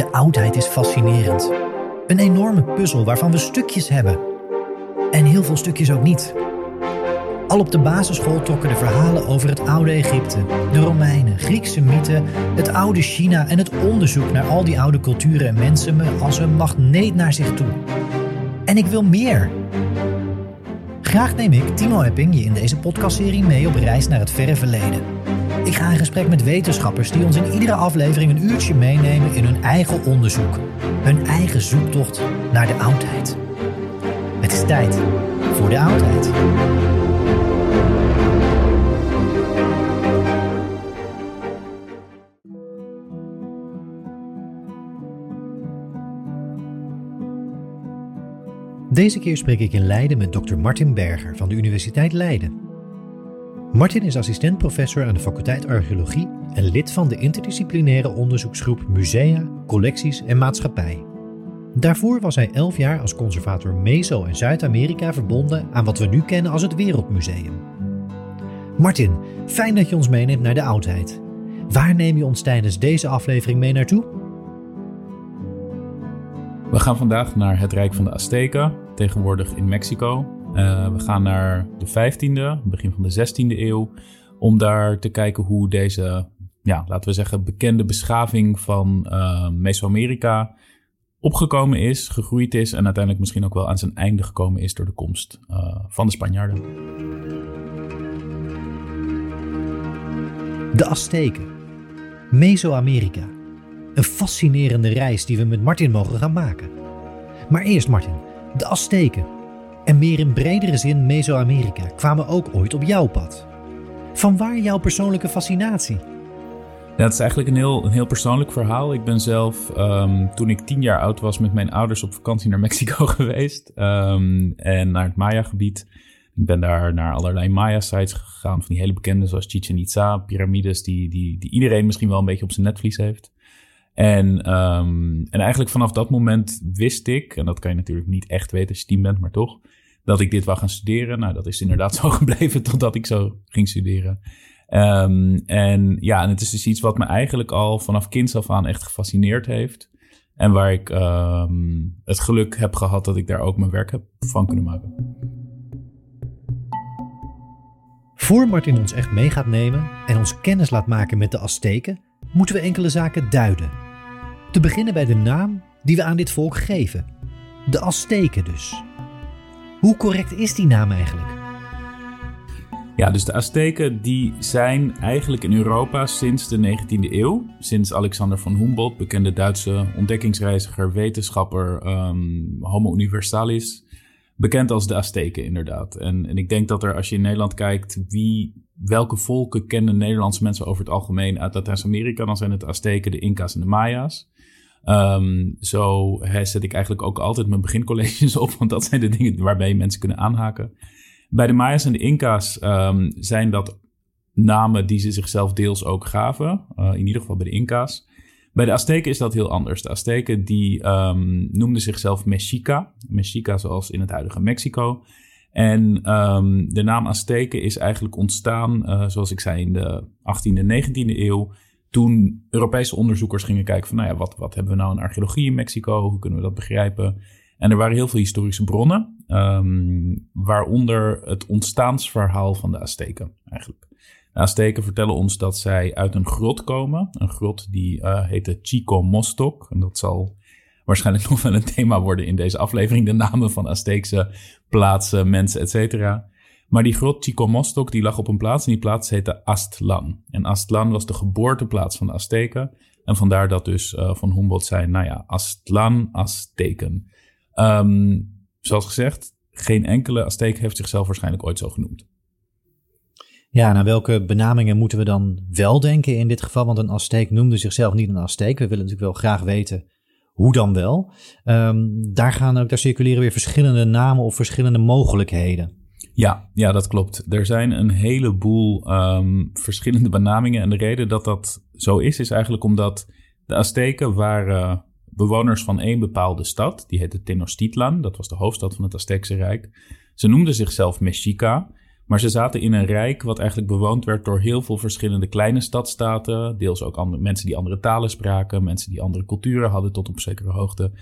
De oudheid is fascinerend. Een enorme puzzel waarvan we stukjes hebben. En heel veel stukjes ook niet. Al op de basisschool trokken de verhalen over het oude Egypte, de Romeinen, Griekse mythen, het oude China en het onderzoek naar al die oude culturen en mensen me als een magneet naar zich toe. En ik wil meer. Graag neem ik, Timo Epping, je in deze podcastserie mee op reis naar het verre verleden. Ik ga in gesprek met wetenschappers die ons in iedere aflevering een uurtje meenemen in hun eigen onderzoek. Hun eigen zoektocht naar de oudheid. Het is tijd voor de oudheid. Deze keer spreek ik in Leiden met Dr. Martin Berger van de Universiteit Leiden. Martin is assistent-professor aan de faculteit Archeologie en lid van de interdisciplinaire onderzoeksgroep Musea, Collecties en Maatschappij. Daarvoor was hij elf jaar als conservator Meso- en Zuid-Amerika verbonden aan wat we nu kennen als het Wereldmuseum. Martin, fijn dat je ons meeneemt naar de oudheid. Waar neem je ons tijdens deze aflevering mee naartoe? We gaan vandaag naar het Rijk van de Azteken, tegenwoordig in Mexico. Uh, we gaan naar de 15e, begin van de 16e eeuw, om daar te kijken hoe deze, ja, laten we zeggen, bekende beschaving van uh, Mesoamerika opgekomen is, gegroeid is en uiteindelijk misschien ook wel aan zijn einde gekomen is door de komst uh, van de Spanjaarden. De Azteken. Mesoamerika. Een fascinerende reis die we met Martin mogen gaan maken. Maar eerst Martin, de Azteken. En meer in bredere zin Mesoamerika kwamen ook ooit op jouw pad. Vanwaar jouw persoonlijke fascinatie? Ja, het is eigenlijk een heel, een heel persoonlijk verhaal. Ik ben zelf, um, toen ik tien jaar oud was, met mijn ouders op vakantie naar Mexico geweest. Um, en naar het Maya-gebied. Ik ben daar naar allerlei Maya-sites gegaan, van die hele bekende zoals Chichen Itza, piramides, die, die, die iedereen misschien wel een beetje op zijn netvlies heeft. En, um, en eigenlijk vanaf dat moment wist ik, en dat kan je natuurlijk niet echt weten als je tien bent, maar toch, dat ik dit wou gaan studeren. Nou, dat is inderdaad zo gebleven totdat ik zo ging studeren. Um, en ja, en het is dus iets wat me eigenlijk al vanaf kinds af aan echt gefascineerd heeft. En waar ik um, het geluk heb gehad dat ik daar ook mijn werk heb van kunnen maken. Voor Martin ons echt mee gaat nemen en ons kennis laat maken met de Azteken, moeten we enkele zaken duiden. Te beginnen bij de naam die we aan dit volk geven. De Azteken dus. Hoe correct is die naam eigenlijk? Ja, dus de Azteken die zijn eigenlijk in Europa sinds de 19e eeuw. Sinds Alexander von Humboldt, bekende Duitse ontdekkingsreiziger, wetenschapper, um, homo universalis. Bekend als de Azteken inderdaad. En, en ik denk dat er als je in Nederland kijkt wie, welke volken kennen Nederlandse mensen over het algemeen uit Latijns-Amerika, dan zijn het de Azteken, de Inca's en de Maya's. Um, zo zet ik eigenlijk ook altijd mijn begincolleges op, want dat zijn de dingen waarbij mensen kunnen aanhaken. Bij de Maya's en de Inca's um, zijn dat namen die ze zichzelf deels ook gaven. Uh, in ieder geval bij de Inca's. Bij de Azteken is dat heel anders. De Azteken die um, noemden zichzelf Mexica. Mexica zoals in het huidige Mexico. En ehm, de naam Azteken is eigenlijk ontstaan, uh, zoals ik zei, in de 18e en 19e eeuw. Toen Europese onderzoekers gingen kijken van, nou ja, wat, wat hebben we nou in archeologie in Mexico? Hoe kunnen we dat begrijpen? En er waren heel veel historische bronnen, um, waaronder het ontstaansverhaal van de Azteken eigenlijk. De Azteken vertellen ons dat zij uit een grot komen. Een grot die uh, heette Chico Mostok. En dat zal waarschijnlijk nog wel een thema worden in deze aflevering. De namen van Azteekse plaatsen, mensen, et cetera. Maar die grot Chico Mostok die lag op een plaats en die plaats heette Aztlan. En Aztlan was de geboorteplaats van de Azteken. En vandaar dat dus uh, van Humboldt zei, nou ja, Aztlan, Azteken. Um, zoals gezegd, geen enkele Azteek heeft zichzelf waarschijnlijk ooit zo genoemd. Ja, naar welke benamingen moeten we dan wel denken in dit geval? Want een Azteek noemde zichzelf niet een Azteek. We willen natuurlijk wel graag weten hoe dan wel. Um, daar, gaan ook, daar circuleren weer verschillende namen of verschillende mogelijkheden. Ja, ja, dat klopt. Er zijn een heleboel um, verschillende benamingen. En de reden dat dat zo is, is eigenlijk omdat de Azteken waren bewoners van één bepaalde stad. Die heette Tenochtitlan. Dat was de hoofdstad van het Azteekse Rijk. Ze noemden zichzelf Mexica. Maar ze zaten in een rijk wat eigenlijk bewoond werd door heel veel verschillende kleine stadstaten. Deels ook andere, mensen die andere talen spraken, mensen die andere culturen hadden tot op zekere hoogte.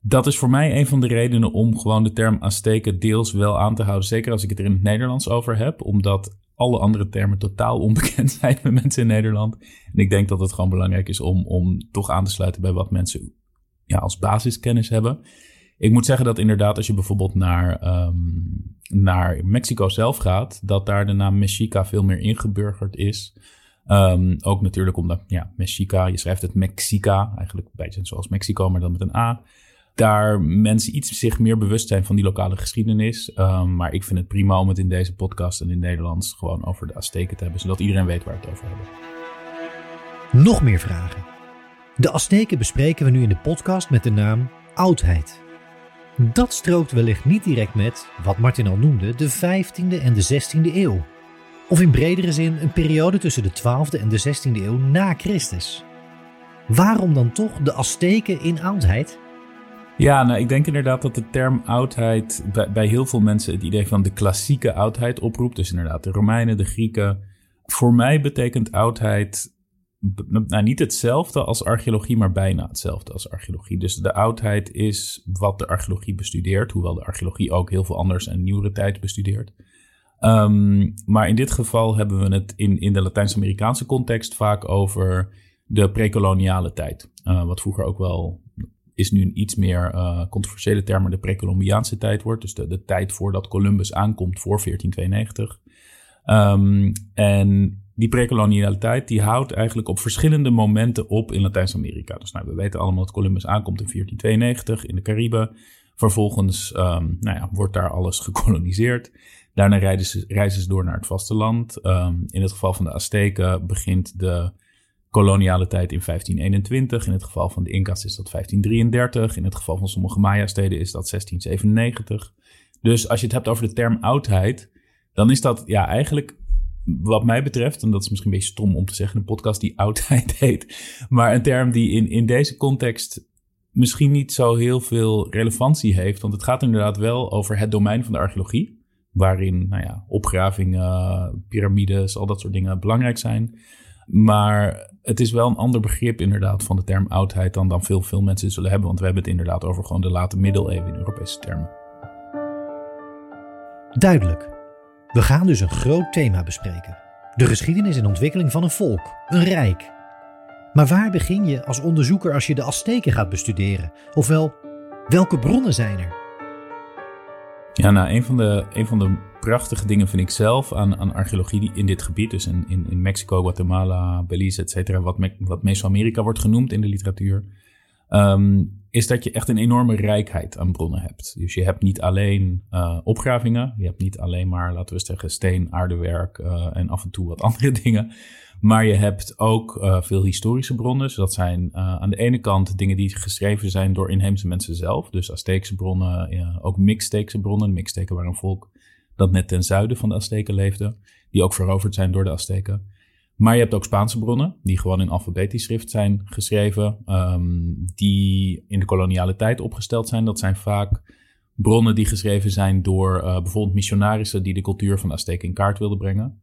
Dat is voor mij een van de redenen om gewoon de term Azteken deels wel aan te houden. Zeker als ik het er in het Nederlands over heb, omdat alle andere termen totaal onbekend zijn met mensen in Nederland. En ik denk dat het gewoon belangrijk is om, om toch aan te sluiten bij wat mensen ja, als basiskennis hebben. Ik moet zeggen dat inderdaad, als je bijvoorbeeld naar, um, naar Mexico zelf gaat, dat daar de naam Mexica veel meer ingeburgerd is. Um, ook natuurlijk omdat, ja, Mexica, je schrijft het Mexica, eigenlijk een beetje zoals Mexico, maar dan met een A. Daar mensen iets zich meer bewust zijn van die lokale geschiedenis. Um, maar ik vind het prima om het in deze podcast en in Nederlands gewoon over de Azteken te hebben, zodat iedereen weet waar we het over hebben. Nog meer vragen. De Azteken bespreken we nu in de podcast met de naam Oudheid. Dat strookt wellicht niet direct met, wat Martin al noemde, de 15e en de 16e eeuw. Of in bredere zin een periode tussen de 12e en de 16e eeuw na Christus. Waarom dan toch de Azteken in oudheid? Ja, nou, ik denk inderdaad dat de term oudheid bij, bij heel veel mensen het idee van de klassieke oudheid oproept. Dus inderdaad de Romeinen, de Grieken. Voor mij betekent oudheid nou, niet hetzelfde als archeologie, maar bijna hetzelfde als archeologie. Dus de oudheid is wat de archeologie bestudeert, hoewel de archeologie ook heel veel anders en nieuwere tijd bestudeert. Um, maar in dit geval hebben we het in, in de Latijns-Amerikaanse context vaak over de prekoloniale tijd. Uh, wat vroeger ook wel is nu een iets meer uh, controversiële term, maar de precolumbiaanse tijd wordt. Dus de, de tijd voordat Columbus aankomt voor 1492. Um, en die prekolonialiteit die houdt eigenlijk op verschillende momenten op in Latijns-Amerika. Dus nou, we weten allemaal dat Columbus aankomt in 1492 in de Cariben. Vervolgens um, nou ja, wordt daar alles gekoloniseerd. Daarna reizen ze, reizen ze door naar het vasteland. Um, in het geval van de Azteken begint de koloniale tijd in 1521. In het geval van de Incas is dat 1533. In het geval van sommige Maya-steden is dat 1697. Dus als je het hebt over de term oudheid, dan is dat ja, eigenlijk wat mij betreft, en dat is misschien een beetje stom om te zeggen, een podcast die oudheid heet, maar een term die in, in deze context misschien niet zo heel veel relevantie heeft. Want het gaat inderdaad wel over het domein van de archeologie, waarin nou ja, opgravingen, piramides, al dat soort dingen belangrijk zijn. Maar het is wel een ander begrip inderdaad van de term oudheid dan, dan veel, veel mensen zullen hebben. Want we hebben het inderdaad over gewoon de late middeleeuwen in Europese termen. Duidelijk. We gaan dus een groot thema bespreken. De geschiedenis en ontwikkeling van een volk, een rijk. Maar waar begin je als onderzoeker als je de Azteken gaat bestuderen? Ofwel, welke bronnen zijn er? Ja, nou, een van de, een van de prachtige dingen vind ik zelf aan, aan archeologie in dit gebied, dus in, in, Mexico, Guatemala, Belize, et cetera, wat, me, wat Mesoamerika wordt genoemd in de literatuur, um, is dat je echt een enorme rijkheid aan bronnen hebt. Dus je hebt niet alleen uh, opgravingen, je hebt niet alleen maar, laten we zeggen, steen, aardewerk uh, en af en toe wat andere dingen. Maar je hebt ook uh, veel historische bronnen. Dus dat zijn aan de ene kant dingen die geschreven zijn door inheemse mensen zelf. Dus Azteekse bronnen, ook Mixteekse bronnen. Mixteken waren een volk dat net ten zuiden van de Azteken leefde. Die ook veroverd zijn door de Azteken. Maar je hebt ook Spaanse bronnen, die gewoon in alfabetisch schrift zijn geschreven, um, die in de koloniale tijd opgesteld zijn. Dat zijn vaak bronnen die geschreven zijn door uh, bijvoorbeeld missionarissen die de cultuur van Azteken in kaart wilden brengen.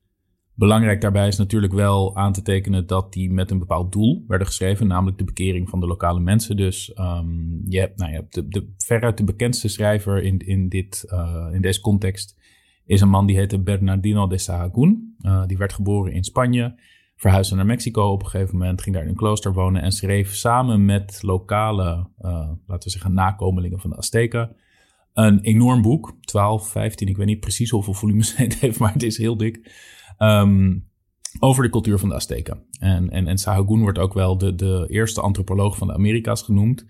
Belangrijk daarbij is natuurlijk wel aan te tekenen dat die met een bepaald doel werden geschreven, namelijk de bekering van de lokale mensen. Dus um, je hebt, nou, je de, de, veruit de bekendste schrijver in, in, dit, uh, in deze context is een man die heette Bernardino de Sahagún. Uh, die werd geboren in Spanje, verhuisde naar Mexico op een gegeven moment, ging daar in een klooster wonen en schreef samen met lokale, uh, laten we zeggen, nakomelingen van de Azteken een enorm boek. 12, 15, ik weet niet precies hoeveel volumes het heeft, maar het is heel dik. Um, over de cultuur van de Azteken. En, en, en Sahagún wordt ook wel de, de eerste antropoloog van de Amerika's genoemd.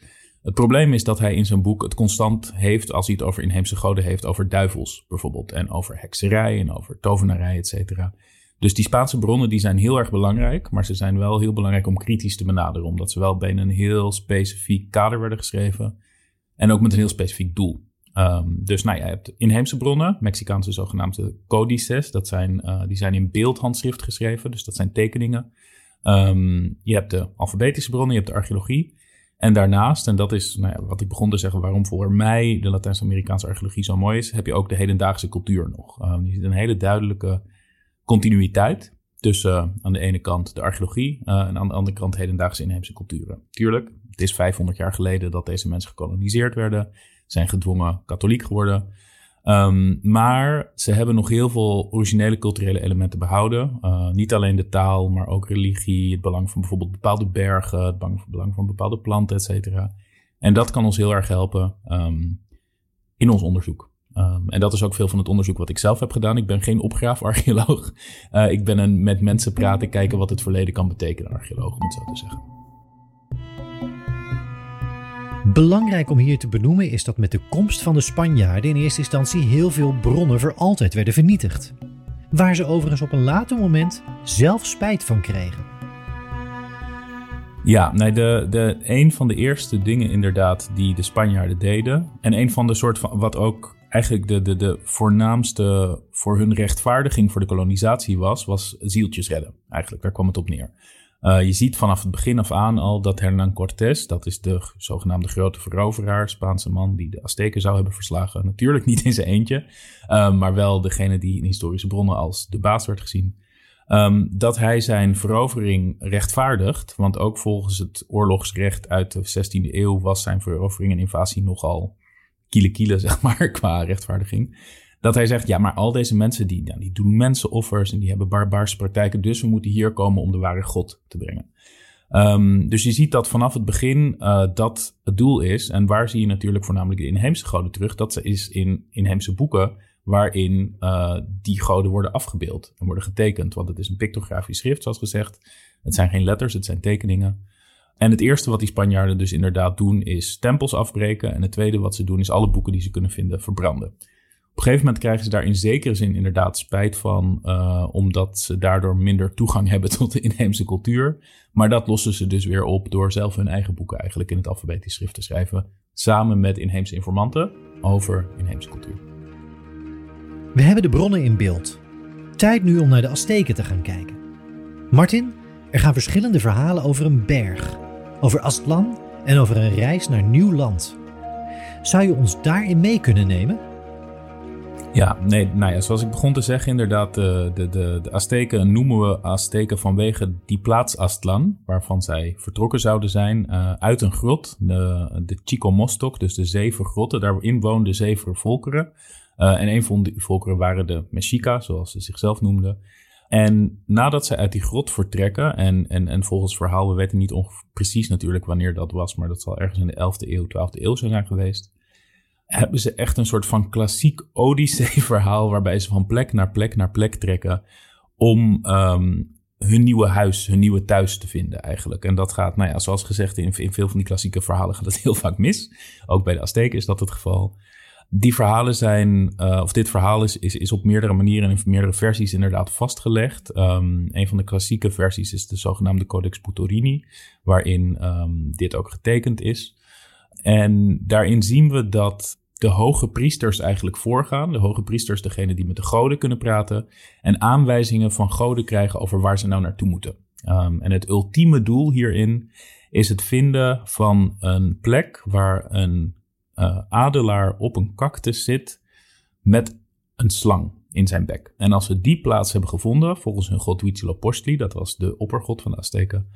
Het probleem is dat hij in zijn boek het constant heeft, als hij het over inheemse goden heeft, over duivels bijvoorbeeld. En over hekserij en over tovenarij, et cetera. Dus die Spaanse bronnen die zijn heel erg belangrijk, maar ze zijn wel heel belangrijk om kritisch te benaderen. Omdat ze wel binnen een heel specifiek kader werden geschreven. En ook met een heel specifiek doel. Um, dus nou ja, je hebt inheemse bronnen, Mexicaanse zogenaamde codices. Dat zijn, uh, die zijn in beeldhandschrift geschreven, dus dat zijn tekeningen. Um, je hebt de alfabetische bronnen, je hebt de archeologie. En daarnaast, en dat is nou ja, wat ik begon te zeggen, waarom voor mij de Latijns-Amerikaanse archeologie zo mooi is, heb je ook de hedendaagse cultuur nog. Um, je ziet een hele duidelijke continuïteit tussen uh, aan de ene kant de archeologie uh, en aan de andere kant hedendaagse inheemse culturen. Tuurlijk, het is 500 jaar geleden dat deze mensen gekoloniseerd werden zijn gedwongen katholiek geworden. Um, maar ze hebben nog heel veel originele culturele elementen behouden. Uh, niet alleen de taal, maar ook religie, het belang van bijvoorbeeld bepaalde bergen, het belang van bepaalde planten, et cetera. En dat kan ons heel erg helpen um, in ons onderzoek. Um, en dat is ook veel van het onderzoek wat ik zelf heb gedaan. Ik ben geen opgraafarcheoloog. Uh, ik ben een met mensen praten, kijken wat het verleden kan betekenen, archeoloog, om het zo te zeggen. Belangrijk om hier te benoemen is dat met de komst van de Spanjaarden in eerste instantie heel veel bronnen voor altijd werden vernietigd. Waar ze overigens op een later moment zelf spijt van kregen. Ja, nee, de, de, een van de eerste dingen inderdaad die de Spanjaarden deden. En een van de soort van wat ook eigenlijk de, de, de voornaamste voor hun rechtvaardiging voor de kolonisatie was, was zieltjes redden. Eigenlijk, daar kwam het op neer. Uh, je ziet vanaf het begin af aan al dat Hernán Cortés, dat is de zogenaamde grote veroveraar, Spaanse man die de Azteken zou hebben verslagen. Natuurlijk niet in zijn eentje, uh, maar wel degene die in historische bronnen als de baas werd gezien. Um, dat hij zijn verovering rechtvaardigt, want ook volgens het oorlogsrecht uit de 16e eeuw was zijn verovering en invasie nogal kiele kiele, zeg maar, qua rechtvaardiging. Dat hij zegt, ja, maar al deze mensen die, ja, die doen mensenoffers en die hebben barbaarse praktijken, dus we moeten hier komen om de ware God te brengen. Um, dus je ziet dat vanaf het begin uh, dat het doel is. En waar zie je natuurlijk voornamelijk de inheemse goden terug? Dat is in inheemse boeken waarin uh, die goden worden afgebeeld en worden getekend. Want het is een pictografisch schrift, zoals gezegd. Het zijn geen letters, het zijn tekeningen. En het eerste wat die Spanjaarden dus inderdaad doen is tempels afbreken. En het tweede wat ze doen is alle boeken die ze kunnen vinden verbranden. Op een gegeven moment krijgen ze daar in zekere zin inderdaad spijt van, uh, omdat ze daardoor minder toegang hebben tot de inheemse cultuur. Maar dat lossen ze dus weer op door zelf hun eigen boeken eigenlijk in het alfabetisch schrift te schrijven, samen met inheemse informanten over inheemse cultuur. We hebben de bronnen in beeld. Tijd nu om naar de Azteken te gaan kijken. Martin, er gaan verschillende verhalen over een berg, over Aztlan en over een reis naar nieuw land. Zou je ons daarin mee kunnen nemen? Ja, nee, nou ja, zoals ik begon te zeggen, inderdaad, de, de, de, de Azteken noemen we Azteken vanwege die plaats Aztlan, waarvan zij vertrokken zouden zijn uh, uit een grot, de, de Chico Mostok, dus de zeven grotten. Daarin woonden zeven volkeren. Uh, en een van die volkeren waren de Mexica, zoals ze zichzelf noemden. En nadat zij uit die grot vertrekken, en, en, en volgens verhaal, we weten niet precies natuurlijk wanneer dat was, maar dat zal ergens in de 11e eeuw, 12e eeuw zijn geweest hebben ze echt een soort van klassiek Odyssee-verhaal. waarbij ze van plek naar plek naar plek trekken. om um, hun nieuwe huis, hun nieuwe thuis te vinden eigenlijk. En dat gaat, nou ja, zoals gezegd, in, veel van die klassieke verhalen gaat het heel vaak mis. Ook bij de Azteken is dat het geval. Die verhalen zijn, uh, of dit verhaal is, is, is op meerdere manieren en in meerdere versies inderdaad vastgelegd. Um, een van de klassieke versies is de zogenaamde Codex Putorini, waarin um, dit ook getekend is. En daarin zien we dat de hoge priesters eigenlijk voorgaan. De hoge priesters, degene die met de goden kunnen praten. En aanwijzingen van goden krijgen over waar ze nou naartoe moeten. Um, en het ultieme doel hierin is het vinden van een plek waar een uh, adelaar op een cactus zit met een slang in zijn bek. En als ze die plaats hebben gevonden, volgens hun god Huitzilopochtli, dat was de oppergod van de Azteken,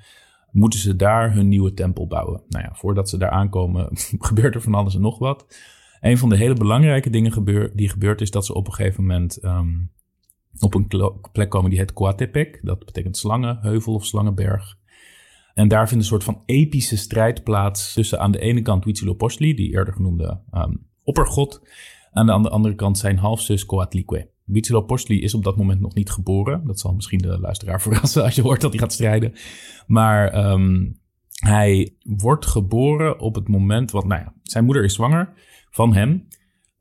moeten ze daar hun nieuwe tempel bouwen. Nou ja, voordat ze daar aankomen, gebeurt er van alles en nog wat. Een van de hele belangrijke dingen die gebeurt is dat ze op een gegeven moment um, op een plek komen die heet Coatepec. Dat betekent slangenheuvel of slangenberg. En daar vindt een soort van epische strijd plaats tussen aan de ene kant Huitzilopochtli, die eerder genoemde um, oppergod, aan de andere kant zijn halfzus Coatlicue. Huitzilopochtli is op dat moment nog niet geboren. Dat zal misschien de luisteraar verrassen als je hoort dat hij gaat strijden. Maar um, hij wordt geboren op het moment, want nou ja, zijn moeder is zwanger van hem.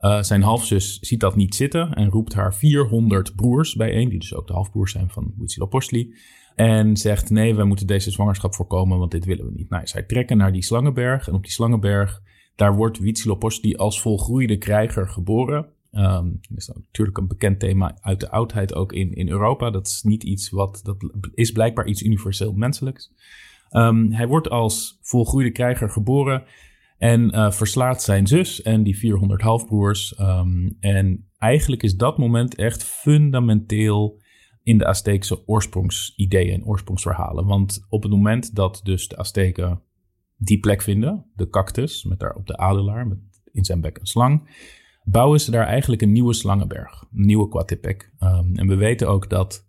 Uh, zijn halfzus ziet dat niet zitten en roept haar 400 broers bijeen, die dus ook de halfbroers zijn van Huitzilopochtli. En zegt: Nee, we moeten deze zwangerschap voorkomen, want dit willen we niet. Nou, zij trekken naar die slangenberg. En op die slangenberg, daar wordt Huitzilopochtli als volgroeide krijger geboren. Um, dat is natuurlijk een bekend thema uit de oudheid ook in, in Europa. Dat is niet iets wat. Dat is blijkbaar iets universeel menselijks. Um, hij wordt als volgroeide krijger geboren. En uh, verslaat zijn zus en die 400 halfbroers. Um, en eigenlijk is dat moment echt fundamenteel in de Azteekse oorsprongsideeën en oorsprongsverhalen. Want op het moment dat dus de Azteken die plek vinden, de cactus met daar op de adelaar met in zijn bek een slang, bouwen ze daar eigenlijk een nieuwe slangenberg, een nieuwe Coatepec. Um, en we weten ook dat,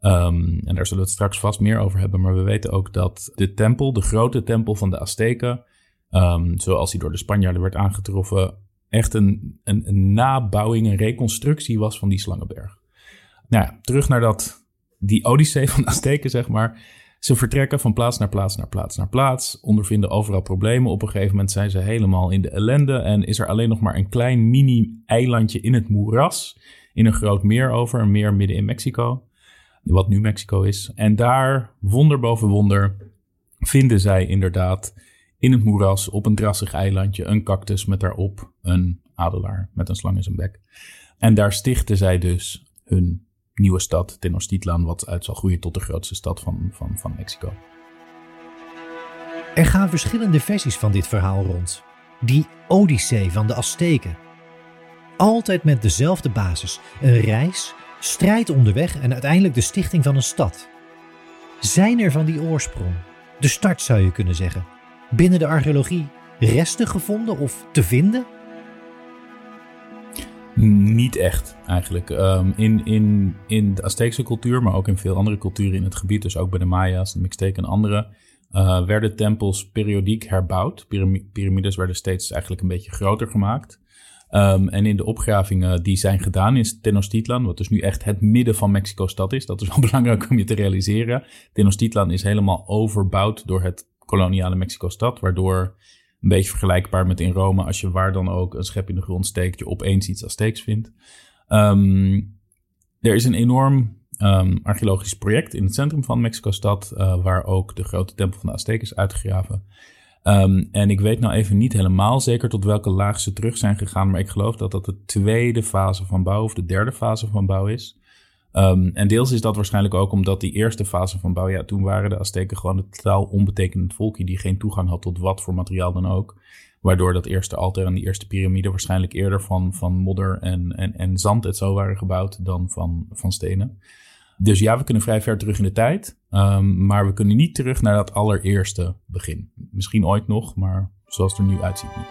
um, en daar zullen we het straks vast meer over hebben, maar we weten ook dat de tempel, de grote tempel van de Azteken, um, zoals die door de Spanjaarden werd aangetroffen, echt een, een, een nabouwing, een reconstructie was van die slangenberg. Nou ja, terug naar dat, die odyssee van de Azteken, zeg maar. Ze vertrekken van plaats naar plaats naar plaats naar plaats, ondervinden overal problemen. Op een gegeven moment zijn ze helemaal in de ellende en is er alleen nog maar een klein mini-eilandje in het moeras, in een groot meer over, een meer midden in Mexico, wat nu Mexico is. En daar, wonder boven wonder, vinden zij inderdaad in het moeras op een drassig eilandje een cactus met daarop een adelaar met een slang in zijn bek. En daar stichten zij dus hun nieuwe stad, Tenochtitlan, wat uit zal groeien tot de grootste stad van, van, van Mexico. Er gaan verschillende versies van dit verhaal rond. Die Odyssee van de Azteken. Altijd met dezelfde basis: een reis, strijd onderweg en uiteindelijk de stichting van een stad. Zijn er van die oorsprong, de start zou je kunnen zeggen, binnen de archeologie resten gevonden of te vinden? Niet echt, eigenlijk. Um, in, in, in de Azteekse cultuur, maar ook in veel andere culturen in het gebied, dus ook bij de Maya's, de Mixteken en andere, uh, werden tempels periodiek herbouwd. Pyramides werden steeds eigenlijk een beetje groter gemaakt. Um, en in de opgravingen die zijn gedaan in Tenochtitlan, wat dus nu echt het midden van Mexico-stad is, dat is wel belangrijk om je te realiseren. Tenochtitlan is helemaal overbouwd door het koloniale Mexico-stad, waardoor een beetje vergelijkbaar met in Rome, als je waar dan ook een schep in de grond steekt, je opeens iets Azteeks vindt. Um, er is een enorm um, archeologisch project in het centrum van Mexico-stad, uh, waar ook de grote tempel van de Azteken is uitgegraven. Um, en ik weet nou even niet helemaal zeker tot welke laag ze terug zijn gegaan, maar ik geloof dat dat de tweede fase van bouw of de derde fase van bouw is. Um, en deels is dat waarschijnlijk ook omdat die eerste fase van bouw, ja, toen waren de Azteken gewoon een totaal onbetekenend volkje die geen toegang had tot wat voor materiaal dan ook. Waardoor dat eerste altaar en die eerste piramide waarschijnlijk eerder van, van modder en, en, en zand en zo waren gebouwd dan van, van stenen. Dus ja, we kunnen vrij ver terug in de tijd, um, maar we kunnen niet terug naar dat allereerste begin. Misschien ooit nog, maar zoals het er nu uitziet niet.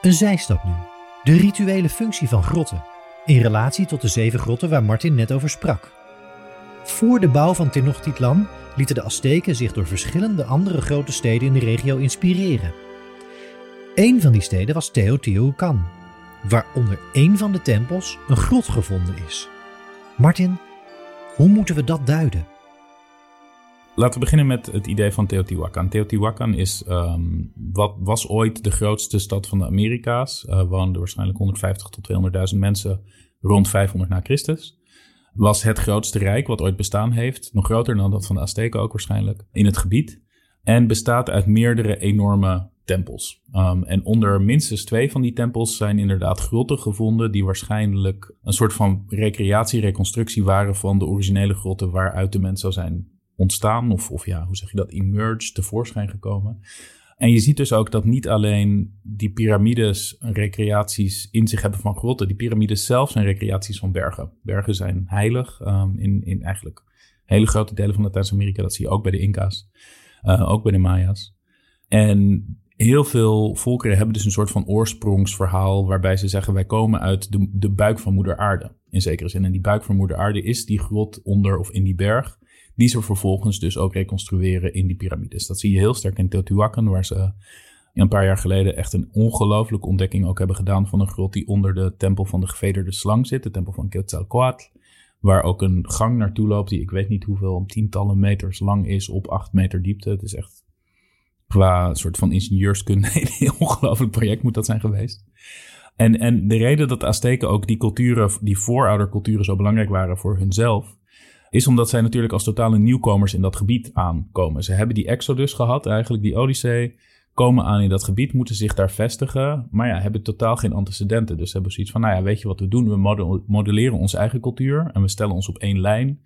Een zijstap nu. De rituele functie van grotten in relatie tot de zeven grotten waar Martin net over sprak. Voor de bouw van Tenochtitlan lieten de Azteken zich door verschillende andere grote steden in de regio inspireren. Een van die steden was Teotihuacan, waar onder één van de tempels een grot gevonden is. Martin, hoe moeten we dat duiden? Laten we beginnen met het idee van Teotihuacan. Teotihuacan is, um, wat was ooit de grootste stad van de Amerika's. Uh, woonden waarschijnlijk 150 tot 200.000 mensen rond 500 na Christus. Was het grootste rijk wat ooit bestaan heeft. Nog groter dan dat van de Azteken ook waarschijnlijk. In het gebied. En bestaat uit meerdere enorme tempels. Um, en onder minstens twee van die tempels zijn inderdaad grotten gevonden. die waarschijnlijk een soort van recreatie-reconstructie waren van de originele grotten. waaruit de mens zou zijn ontstaan, of, of ja, hoe zeg je dat, emerged, tevoorschijn gekomen. En je ziet dus ook dat niet alleen die piramides recreaties in zich hebben van grotten. Die piramides zelf zijn recreaties van bergen. Bergen zijn heilig um, in, in eigenlijk hele grote delen van Latijns-Amerika. Dat zie je ook bij de Inca's, uh, ook bij de Maya's. En heel veel volkeren hebben dus een soort van oorsprongsverhaal waarbij ze zeggen wij komen uit de, de buik van moeder aarde. In zekere zin. En die buik van moeder aarde is die grot onder of in die berg. Die ze vervolgens dus ook reconstrueren in die piramides. Dat zie je heel sterk in Teotihuacan, waar ze een paar jaar geleden echt een ongelooflijke ontdekking ook hebben gedaan van een grot die onder de tempel van de gevederde slang zit, de tempel van Quetzalcoatl. Waar ook een gang naartoe loopt die ik weet niet hoeveel, tientallen meters lang is op acht meter diepte. Het is echt qua soort van ingenieurskunde een ongelooflijk project moet dat zijn geweest. En, en de reden dat de Azteken ook die culturen, die voorouderculturen zo belangrijk waren voor hunzelf, is omdat zij natuurlijk als totale nieuwkomers in dat gebied aankomen. Ze hebben die exodus gehad, eigenlijk die odyssee, komen aan in dat gebied, moeten zich daar vestigen, maar ja, hebben totaal geen antecedenten. Dus hebben zoiets van, nou ja, weet je wat we doen? We modelleren onze eigen cultuur en we stellen ons op één lijn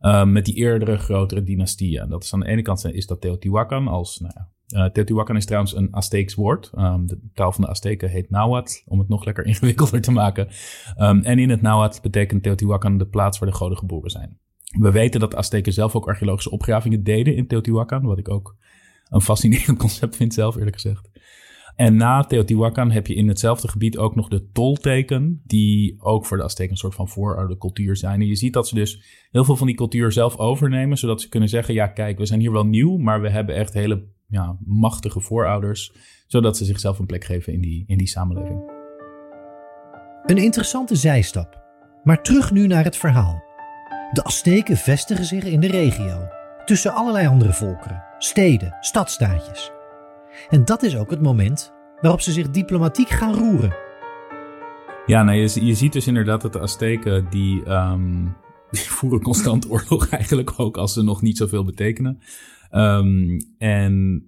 uh, met die eerdere grotere dynastieën. Dat is aan de ene kant is dat Teotihuacan als, nou ja, uh, Teotihuacan is trouwens een Azteeks woord. Um, de taal van de Azteken heet Nahuatl, om het nog lekker ingewikkelder te maken. Um, en in het Nahuatl betekent Teotihuacan de plaats waar de goden geboren zijn. We weten dat de Azteken zelf ook archeologische opgravingen deden in Teotihuacan, wat ik ook een fascinerend concept vind zelf, eerlijk gezegd. En na Teotihuacan heb je in hetzelfde gebied ook nog de tolteken, die ook voor de Azteken een soort van vooroude cultuur zijn. En je ziet dat ze dus heel veel van die cultuur zelf overnemen, zodat ze kunnen zeggen, ja kijk, we zijn hier wel nieuw, maar we hebben echt hele ja, machtige voorouders, zodat ze zichzelf een plek geven in die, in die samenleving. Een interessante zijstap. Maar terug nu naar het verhaal. De Azteken vestigen zich in de regio, tussen allerlei andere volkeren, steden, stadstaatjes. En dat is ook het moment waarop ze zich diplomatiek gaan roeren. Ja, nou, je, je ziet dus inderdaad dat de Azteken die, die voeren constant oorlog eigenlijk ook als ze nog niet zoveel betekenen. Um, en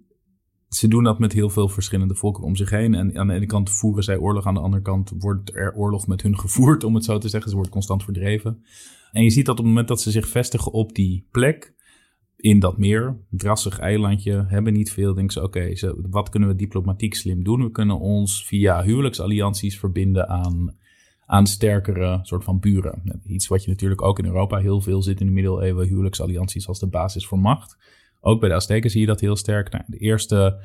ze doen dat met heel veel verschillende volken om zich heen. En aan de ene kant voeren zij oorlog, aan de andere kant wordt er oorlog met hun gevoerd, om het zo te zeggen. Ze worden constant verdreven. En je ziet dat op het moment dat ze zich vestigen op die plek, in dat meer, drassig eilandje, hebben niet veel. Denken ze, oké, wat kunnen we diplomatiek slim doen? We kunnen ons via huwelijksallianties verbinden aan, aan sterkere soort van buren. Iets wat je natuurlijk ook in Europa heel veel zit in de middeleeuwen, huwelijksallianties als de basis voor macht. Ook bij de Azteken zie je dat heel sterk. Nou, de eerste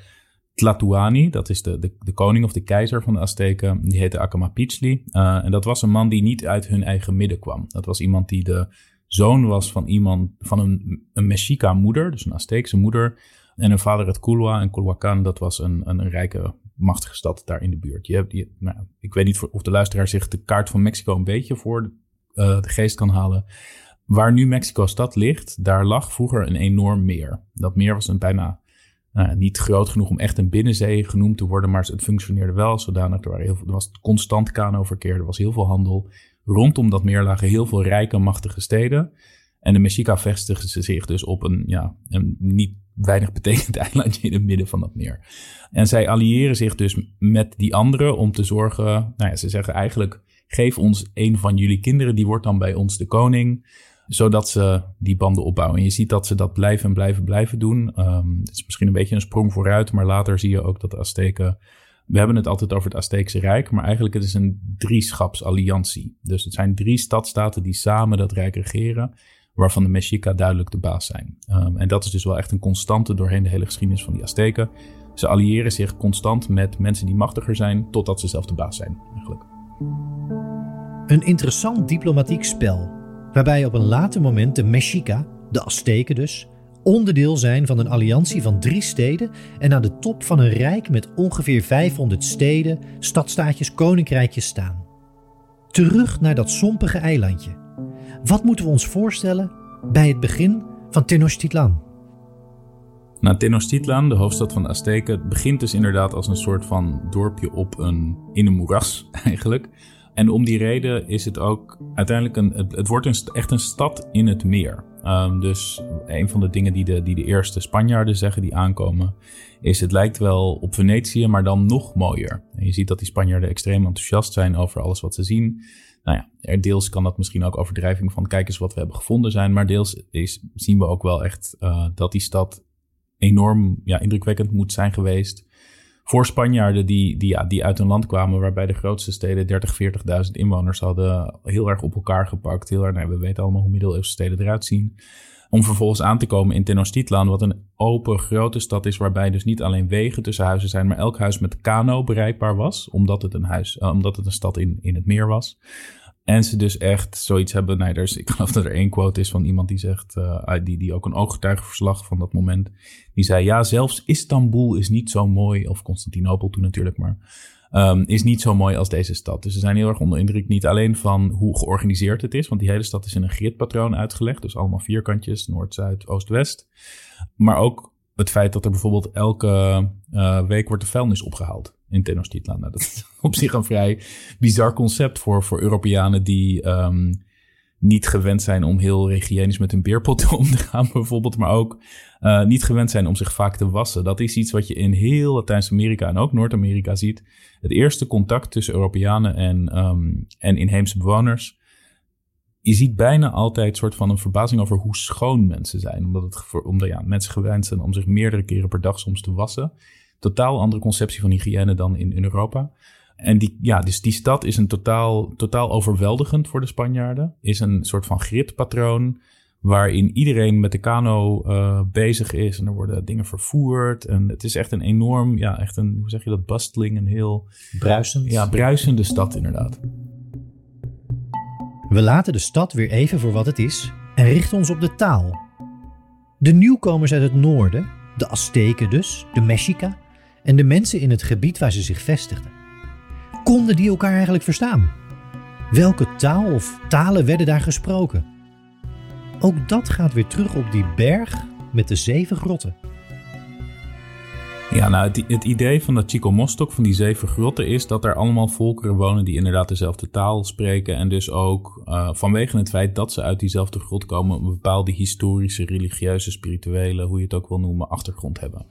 Tlatuani, dat is de, de, de, koning of de keizer van de Azteken, die heette Acamapitzli. Uh, en dat was een man die niet uit hun eigen midden kwam. Dat was iemand die de zoon was van iemand, van een, een Mexica moeder, dus een Azteekse moeder. En een vader uit Culua. En Culhuacan, dat was een, een, een, rijke, machtige stad daar in de buurt. Je hebt, nou, ik weet niet of de luisteraar zich de kaart van Mexico een beetje voor de, uh, de geest kan halen. Waar nu Mexico-stad ligt, daar lag vroeger een enorm meer. Dat meer was een bijna nou, niet groot genoeg om echt een binnenzee genoemd te worden, maar het functioneerde wel zodanig. Er, waren heel veel, er was constant kanoverkeer, er was heel veel handel. Rondom dat meer lagen heel veel rijke, machtige steden. En de Mexica vestigde zich dus op een, ja, een niet weinig betekend eilandje in het midden van dat meer. En zij alliëren zich dus met die anderen om te zorgen, nou ja, ze zeggen eigenlijk, geef ons een van jullie kinderen, die wordt dan bij ons de koning zodat ze die banden opbouwen. En je ziet dat ze dat blijven en blijven blijven doen. Um, het is misschien een beetje een sprong vooruit, maar later zie je ook dat de Azteken... We hebben het altijd over het Azteekse Rijk, maar eigenlijk het is een drieschapsalliantie. Dus het zijn drie stadstaten die samen dat rijk regeren, waarvan de Mexica duidelijk de baas zijn. Um, en dat is dus wel echt een constante doorheen de hele geschiedenis van die Azteken. Ze alliëren zich constant met mensen die machtiger zijn, totdat ze zelf de baas zijn, eigenlijk. Een interessant diplomatiek spel waarbij op een later moment de Mexica, de Azteken dus, onderdeel zijn van een alliantie van drie steden en aan de top van een rijk met ongeveer 500 steden, stadstaatjes, koninkrijkjes staan. Terug naar dat sompige eilandje. Wat moeten we ons voorstellen bij het begin van Tenochtitlan? Nou, Tenochtitlan, de hoofdstad van de Azteken, begint dus inderdaad als een soort van dorpje op een, in een moeras eigenlijk. En om die reden is het ook uiteindelijk een. Het, wordt een, echt een stad in het meer. Um, dus een van de dingen die de, die de eerste Spanjaarden zeggen die aankomen, is het lijkt wel op Venetië, maar dan nog mooier. En je ziet dat die Spanjaarden extreem enthousiast zijn over alles wat ze zien. Nou ja, deels kan dat misschien ook overdrijving van kijk eens wat we hebben gevonden zijn, maar deels is, zien we ook wel echt uh, dat die stad enorm ja, indrukwekkend moet zijn geweest voor Spanjaarden die, die, ja, die uit een land kwamen waarbij de grootste steden 30, 40.000 inwoners hadden, heel erg op elkaar gepakt. Heel erg, nou, we weten allemaal hoe middeleeuwse steden eruit zien. Om vervolgens aan te komen in Tenochtitlan, wat een open grote stad is, waarbij dus niet alleen wegen tussen huizen zijn, maar elk huis met kano bereikbaar was, omdat het een, huis, uh, omdat het een stad in, in het meer was. En ze dus echt zoiets hebben. Nee, er is, ik geloof dat er één quote is van iemand die zegt. Uh, die, die ook een ooggetuigenverslag van dat moment. Die zei: Ja, zelfs Istanbul is niet zo mooi. Of Constantinopel toen natuurlijk, maar. Um, is niet zo mooi als deze stad. Dus ze zijn heel erg onder indruk. Niet alleen van hoe georganiseerd het is. Want die hele stad is in een gridpatroon uitgelegd. Dus allemaal vierkantjes: Noord, Zuid, Oost, West. Maar ook het feit dat er bijvoorbeeld elke uh, week wordt de vuilnis opgehaald in Tenochtitlan. Nou, dat is op zich een vrij bizar concept voor, voor Europeanen die um, niet gewend zijn om heel hygiënisch met hun beerpot om te gaan, bijvoorbeeld, maar ook uh, niet gewend zijn om zich vaak te wassen. Dat is iets wat je in heel Latijns-Amerika en ook Noord-Amerika ziet. Het eerste contact tussen Europeanen en, um, en inheemse bewoners. Je ziet bijna altijd soort van een verbazing over hoe schoon mensen zijn. Omdat, het, omdat ja, mensen gewend zijn om zich meerdere keren per dag soms te wassen totaal andere conceptie van hygiëne dan in, in Europa. En die, ja, dus die stad is een totaal, totaal overweldigend voor de Spanjaarden. Is een soort van gridpatroon waarin iedereen met de kano uh, bezig is. En er worden dingen vervoerd. En het is echt een enorm, ja, echt een, hoe zeg je dat, bustling, een heel... Bruisend. Ja, bruisende stad inderdaad. We laten de stad weer even voor wat het is en richten ons op de taal. De nieuwkomers uit het noorden, de Azteken dus, de Mexica, en de mensen in het gebied waar ze zich vestigden. Konden die elkaar eigenlijk verstaan? Welke taal of talen werden daar gesproken? Ook dat gaat weer terug op die berg met de zeven grotten. Ja, nou, het, idee van dat Chico Mostok, van die zeven grotten, is dat er allemaal volkeren wonen die inderdaad dezelfde taal spreken. En dus ook uh, vanwege het feit dat ze uit diezelfde grot komen, een bepaalde historische, religieuze, spirituele, hoe je het ook wil noemen, achtergrond hebben.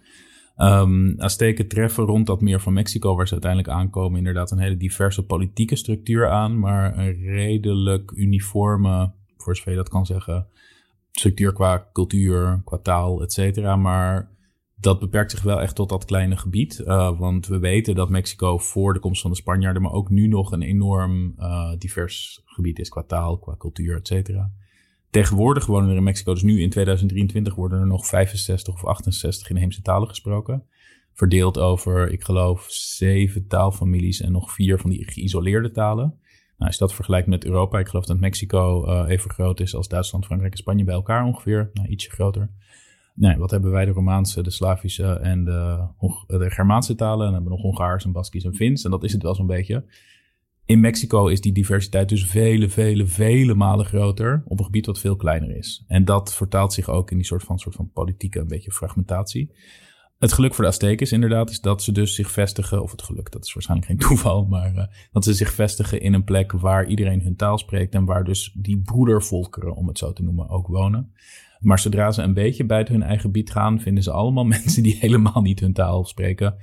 Um, Azteken treffen rond dat meer van Mexico, waar ze uiteindelijk aankomen, inderdaad een hele diverse politieke structuur aan, maar een redelijk uniforme, voor zover je dat kan zeggen, structuur qua cultuur, qua taal, et cetera. Maar dat beperkt zich wel echt tot dat kleine gebied. Uh, want we weten dat Mexico voor de komst van de Spanjaarden, maar ook nu nog een enorm uh, divers gebied is qua taal, qua cultuur, et cetera. Tegenwoordig wonen er in Mexico, dus nu in 2023 worden er nog 65 of 68 inheemse talen gesproken. Verdeeld over, ik geloof, zeven taalfamilies en nog vier van die geïsoleerde talen. Nou, als je dat vergelijkt met Europa, ik geloof dat Mexico uh, even groot is als Duitsland, Frankrijk en Spanje bij elkaar ongeveer. Nou, ietsje groter. Wat hebben wij? De Romaanse, de Slavische en de, de Germaanse talen. En dan hebben we nog Hongaars en Baskisch en Fins. En dat is het wel zo'n beetje. In Mexico is die diversiteit dus vele, vele, vele malen groter op een gebied wat veel kleiner is. En dat vertaalt zich ook in die soort van, soort van politieke een beetje fragmentatie. Het geluk voor de Azteken inderdaad is dat ze dus zich vestigen, of het geluk, dat is waarschijnlijk geen toeval, maar uh, dat ze zich vestigen in een plek waar iedereen hun taal spreekt en waar dus die broedervolkeren, om het zo te noemen, ook wonen. Maar zodra ze een beetje buiten hun eigen gebied gaan, vinden ze allemaal mensen die helemaal niet hun taal spreken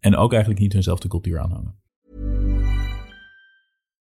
en ook eigenlijk niet hunzelfde cultuur aanhangen.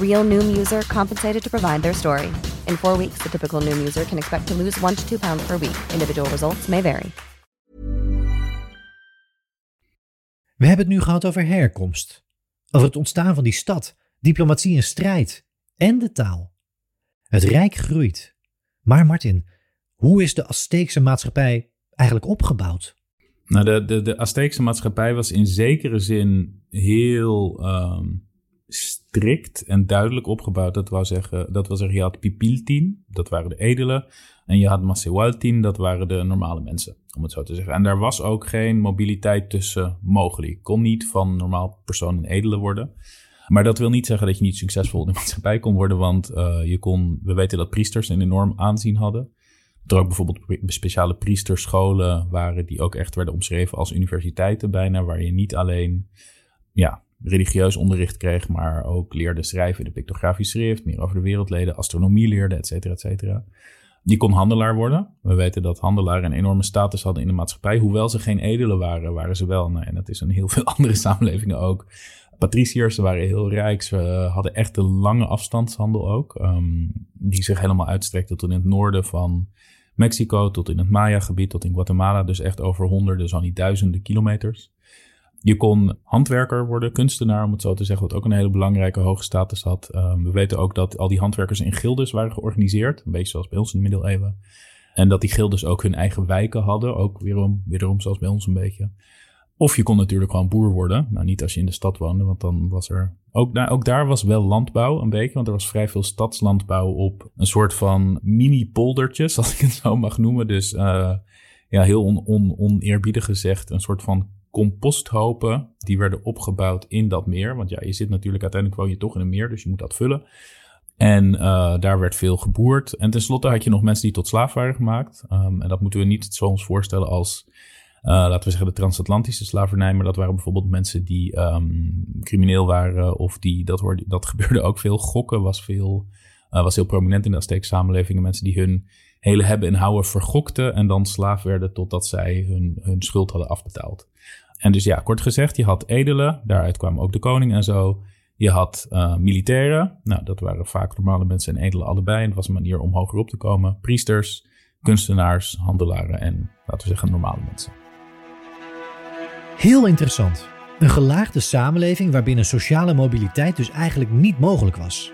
Real Noom user compensated to provide their story. In four weeks, the typical Noom user can expect to lose one to two pounds per week. Individual results may vary. We hebben het nu gehad over herkomst, over het ontstaan van die stad, diplomatie en strijd en de taal. Het rijk groeit. Maar Martin, hoe is de Azteekse maatschappij eigenlijk opgebouwd? Nou, de, de, de Azteekse maatschappij was in zekere zin heel um, strikt en duidelijk opgebouwd. Dat wil zeggen, dat zeggen je had pipiltin, dat waren de edelen. En je had masewaltin, dat waren de normale mensen, om het zo te zeggen. En daar was ook geen mobiliteit tussen mogelijk. Kon niet van normaal persoon een edele worden. Maar dat wil niet zeggen dat je niet succesvol in de maatschappij kon worden, want uh, je kon, we weten dat priesters een enorm aanzien hadden. Er ook bijvoorbeeld speciale priesterscholen waren die ook echt werden omschreven als universiteiten bijna, waar je niet alleen ja, religieus onderricht kreeg, maar ook leerde schrijven de pictografisch schrift, meer over de wereldleden, astronomie leerde, et cetera, et cetera. Die kon handelaar worden. We weten dat handelaren een enorme status hadden in de maatschappij. Hoewel ze geen edelen waren, waren ze wel. Nou, en dat is in heel veel andere samenlevingen ook. Patriciërs, ze waren heel rijk. Ze hadden echt een lange afstandshandel ook. Um, die zich helemaal uitstrekte tot in het noorden van Mexico, tot in het Maya-gebied, tot in Guatemala. Dus echt over honderden, zo niet duizenden kilometers. Je kon handwerker worden, kunstenaar om het zo te zeggen, wat ook een hele belangrijke hoge status had. Um, we weten ook dat al die handwerkers in gildes waren georganiseerd, een beetje zoals bij ons in de middeleeuwen. En dat die gildes ook hun eigen wijken hadden, ook weerom, weerom zoals bij ons een beetje. Of je kon natuurlijk gewoon boer worden. Nou, niet als je in de stad woonde, want dan was er. Ook, nou, ook daar was wel landbouw een beetje, want er was vrij veel stadslandbouw op een soort van mini-poldertjes, als ik het zo mag noemen. Dus uh, ja, heel on, oneerbiedig gezegd, een soort van composthopen die werden opgebouwd in dat meer. Want ja, je zit natuurlijk uiteindelijk woon je toch in een meer, dus je moet dat vullen. En uh, daar werd veel geboerd. En tenslotte had je nog mensen die tot slaaf waren gemaakt. Um, en dat moeten we niet zo ons voorstellen als, uh, laten we zeggen, de transatlantische slavernij. Maar dat waren bijvoorbeeld mensen die um, crimineel waren of die, dat, dat gebeurde ook veel. Gokken was, veel, uh, was heel prominent in de Azteekse samenlevingen. Mensen die hun hele hebben en houden vergokten en dan slaaf werden totdat zij hun, hun schuld hadden afbetaald. En dus ja, kort gezegd, je had edelen, daaruit kwamen ook de koning en zo. Je had uh, militairen, nou dat waren vaak normale mensen en edelen allebei. En dat was een manier om hoger op te komen. Priesters, kunstenaars, handelaren en laten we zeggen normale mensen. Heel interessant. Een gelaagde samenleving waarbinnen sociale mobiliteit dus eigenlijk niet mogelijk was.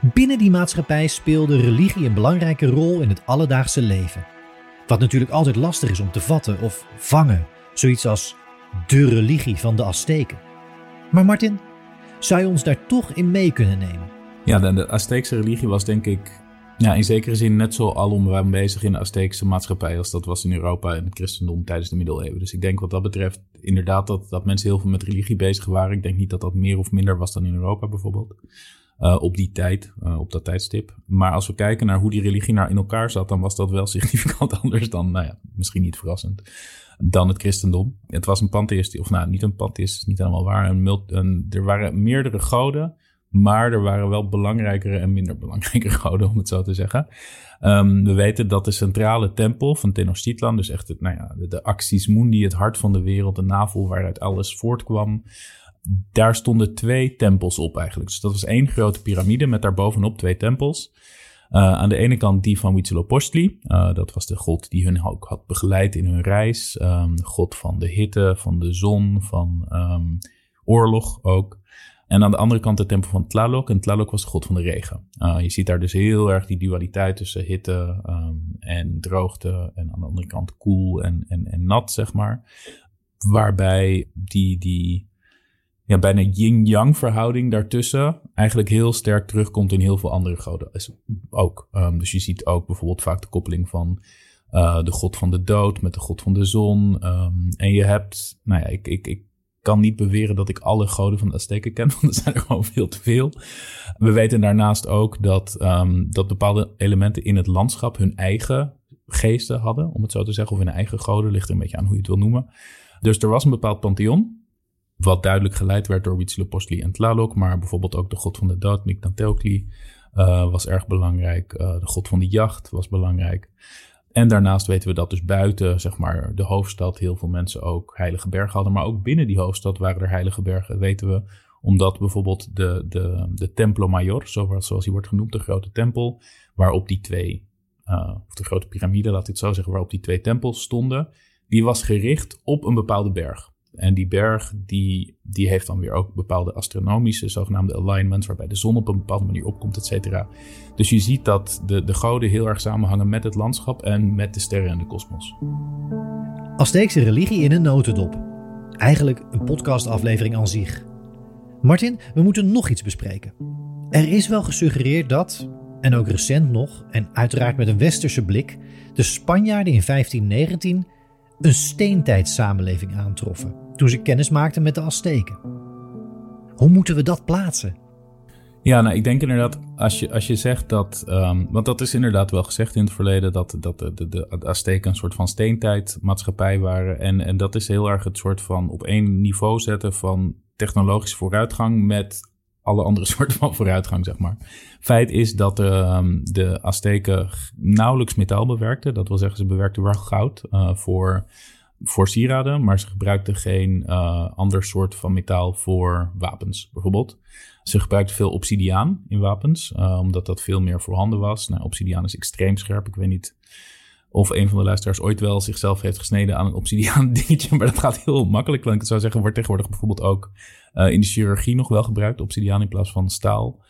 Binnen die maatschappij speelde religie een belangrijke rol in het alledaagse leven. Wat natuurlijk altijd lastig is om te vatten of vangen. Zoiets als de religie van de Azteken. Maar Martin, zou je ons daar toch in mee kunnen nemen? Ja, de, de Azteekse religie was denk ik ja, in zekere zin net zo alom bezig in de Azteekse maatschappij als dat was in Europa en het christendom tijdens de middeleeuwen. Dus ik denk wat dat betreft inderdaad dat, dat mensen heel veel met religie bezig waren. Ik denk niet dat dat meer of minder was dan in Europa bijvoorbeeld. Uh, op die tijd, uh, op dat tijdstip. Maar als we kijken naar hoe die religie naar in elkaar zat, dan was dat wel significant anders dan, nou ja, misschien niet verrassend dan het christendom. Het was een pantheïst, of nou, niet een pantheïst, is niet helemaal waar. Een, er waren meerdere goden, maar er waren wel belangrijkere en minder belangrijke goden, om het zo te zeggen. Um, we weten dat de centrale tempel van Tenochtitlan, dus echt het, nou ja, de, de Axis Mundi, het hart van de wereld, de navel waaruit alles voortkwam, daar stonden twee tempels op eigenlijk. Dus dat was één grote piramide met daarbovenop twee tempels. Uh, aan de ene kant die van Huitzilopochtli. Uh, dat was de god die hun ook had begeleid in hun reis. Um, god van de hitte, van de zon, van um, oorlog ook. En aan de andere kant de tempel van Tlaloc. En Tlaloc was de god van de regen. Uh, je ziet daar dus heel erg die dualiteit tussen hitte um, en droogte. En aan de andere kant koel en, en, en nat, zeg maar. Waarbij die, die ja, bijna yin-yang verhouding daartussen eigenlijk heel sterk terugkomt in heel veel andere goden ook. Um, dus je ziet ook bijvoorbeeld vaak de koppeling van uh, de god van de dood met de god van de zon. Um, en je hebt, nou ja, ik, ik, ik kan niet beweren dat ik alle goden van de Azteken ken, want er zijn er gewoon veel te veel. We weten daarnaast ook dat, um, dat bepaalde elementen in het landschap hun eigen geesten hadden, om het zo te zeggen, of hun eigen goden, ligt er een beetje aan hoe je het wil noemen. Dus er was een bepaald pantheon. Wat duidelijk geleid werd door Huitzilopochtli en Tlaloc, maar bijvoorbeeld ook de god van de dood, Mictlantecuhtli, uh, was erg belangrijk. Uh, de god van de jacht was belangrijk. En daarnaast weten we dat dus buiten zeg maar, de hoofdstad heel veel mensen ook heilige bergen hadden. Maar ook binnen die hoofdstad waren er heilige bergen, weten we. Omdat bijvoorbeeld de, de, de Templo Mayor, zoals, zoals die wordt genoemd, de grote tempel, waarop die twee, uh, of de grote piramide, laat ik het zo zeggen, waarop die twee tempels stonden, die was gericht op een bepaalde berg. En die berg die, die heeft dan weer ook bepaalde astronomische zogenaamde alignments, waarbij de zon op een bepaalde manier opkomt, et cetera. Dus je ziet dat de, de goden heel erg samenhangen met het landschap en met de sterren en de kosmos. Azteekse religie in een notendop. Eigenlijk een podcastaflevering aan zich. Martin, we moeten nog iets bespreken. Er is wel gesuggereerd dat, en ook recent nog, en uiteraard met een westerse blik, de Spanjaarden in 1519 een steentijdsamenleving aantroffen toen ze kennis maakten met de Azteken. Hoe moeten we dat plaatsen? Ja, nou, ik denk inderdaad, als je, als je zegt dat. Um, want dat is inderdaad wel gezegd in het verleden, dat, dat de, de, de Azteken een soort van steentijdmaatschappij waren. En, en dat is heel erg het soort van op één niveau zetten van technologische vooruitgang met alle andere soorten van vooruitgang, zeg maar. Feit is dat um, de Azteken nauwelijks metaal bewerkten. Dat wil zeggen, ze bewerkten wel goud uh, voor, voor sieraden, maar ze gebruikten geen uh, ander soort van metaal voor wapens, bijvoorbeeld. Ze gebruikten veel obsidiaan in wapens, uh, omdat dat veel meer voorhanden was. Nou, obsidiaan is extreem scherp. Ik weet niet of een van de luisteraars ooit wel zichzelf heeft gesneden aan een obsidiaan dingetje. Maar dat gaat heel makkelijk. Want ik zou zeggen, wordt tegenwoordig bijvoorbeeld ook uh, in de chirurgie nog wel gebruikt. Obsidiaan in plaats van staal.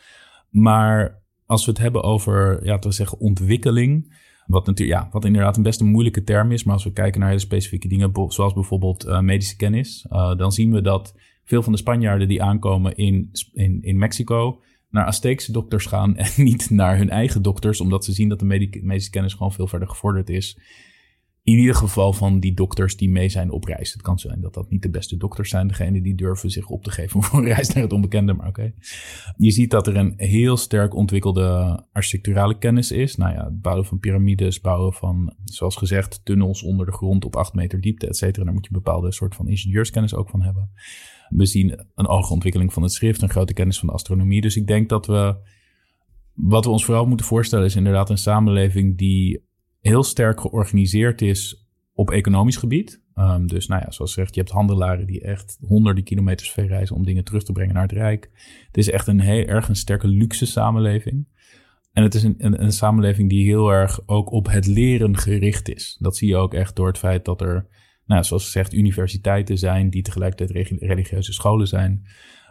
Maar als we het hebben over, ja, te zeggen, ontwikkeling. Wat, natuurlijk, ja, wat inderdaad een best een moeilijke term is. Maar als we kijken naar hele specifieke dingen, zoals bijvoorbeeld uh, medische kennis. Uh, dan zien we dat veel van de Spanjaarden die aankomen in, in, in Mexico naar Azteekse dokters gaan en niet naar hun eigen dokters, omdat ze zien dat de medische kennis gewoon veel verder gevorderd is. In ieder geval van die dokters die mee zijn op reis. Het kan zijn dat dat niet de beste dokters zijn, degene die durven zich op te geven voor een reis naar het onbekende, maar oké. Je ziet dat er een heel sterk ontwikkelde architecturale kennis is. Nou ja, het bouwen van piramides, bouwen van, zoals gezegd, tunnels onder de grond op acht meter diepte, et cetera. Daar moet je een bepaalde soort van ingenieurskennis ook van hebben. We zien een ontwikkeling van het schrift, een grote kennis van de astronomie. Dus ik denk dat we, wat we ons vooral moeten voorstellen, is inderdaad een samenleving die heel sterk georganiseerd is op economisch gebied. Um, dus nou ja, zoals gezegd, je hebt handelaren die echt honderden kilometers ver reizen om dingen terug te brengen naar het Rijk. Het is echt een heel erg een sterke luxe samenleving. En het is een, een, een, samenleving die heel erg ook op het leren gericht is. Dat zie je ook echt door het feit dat er nou, zoals gezegd, universiteiten zijn die tegelijkertijd religieuze scholen zijn.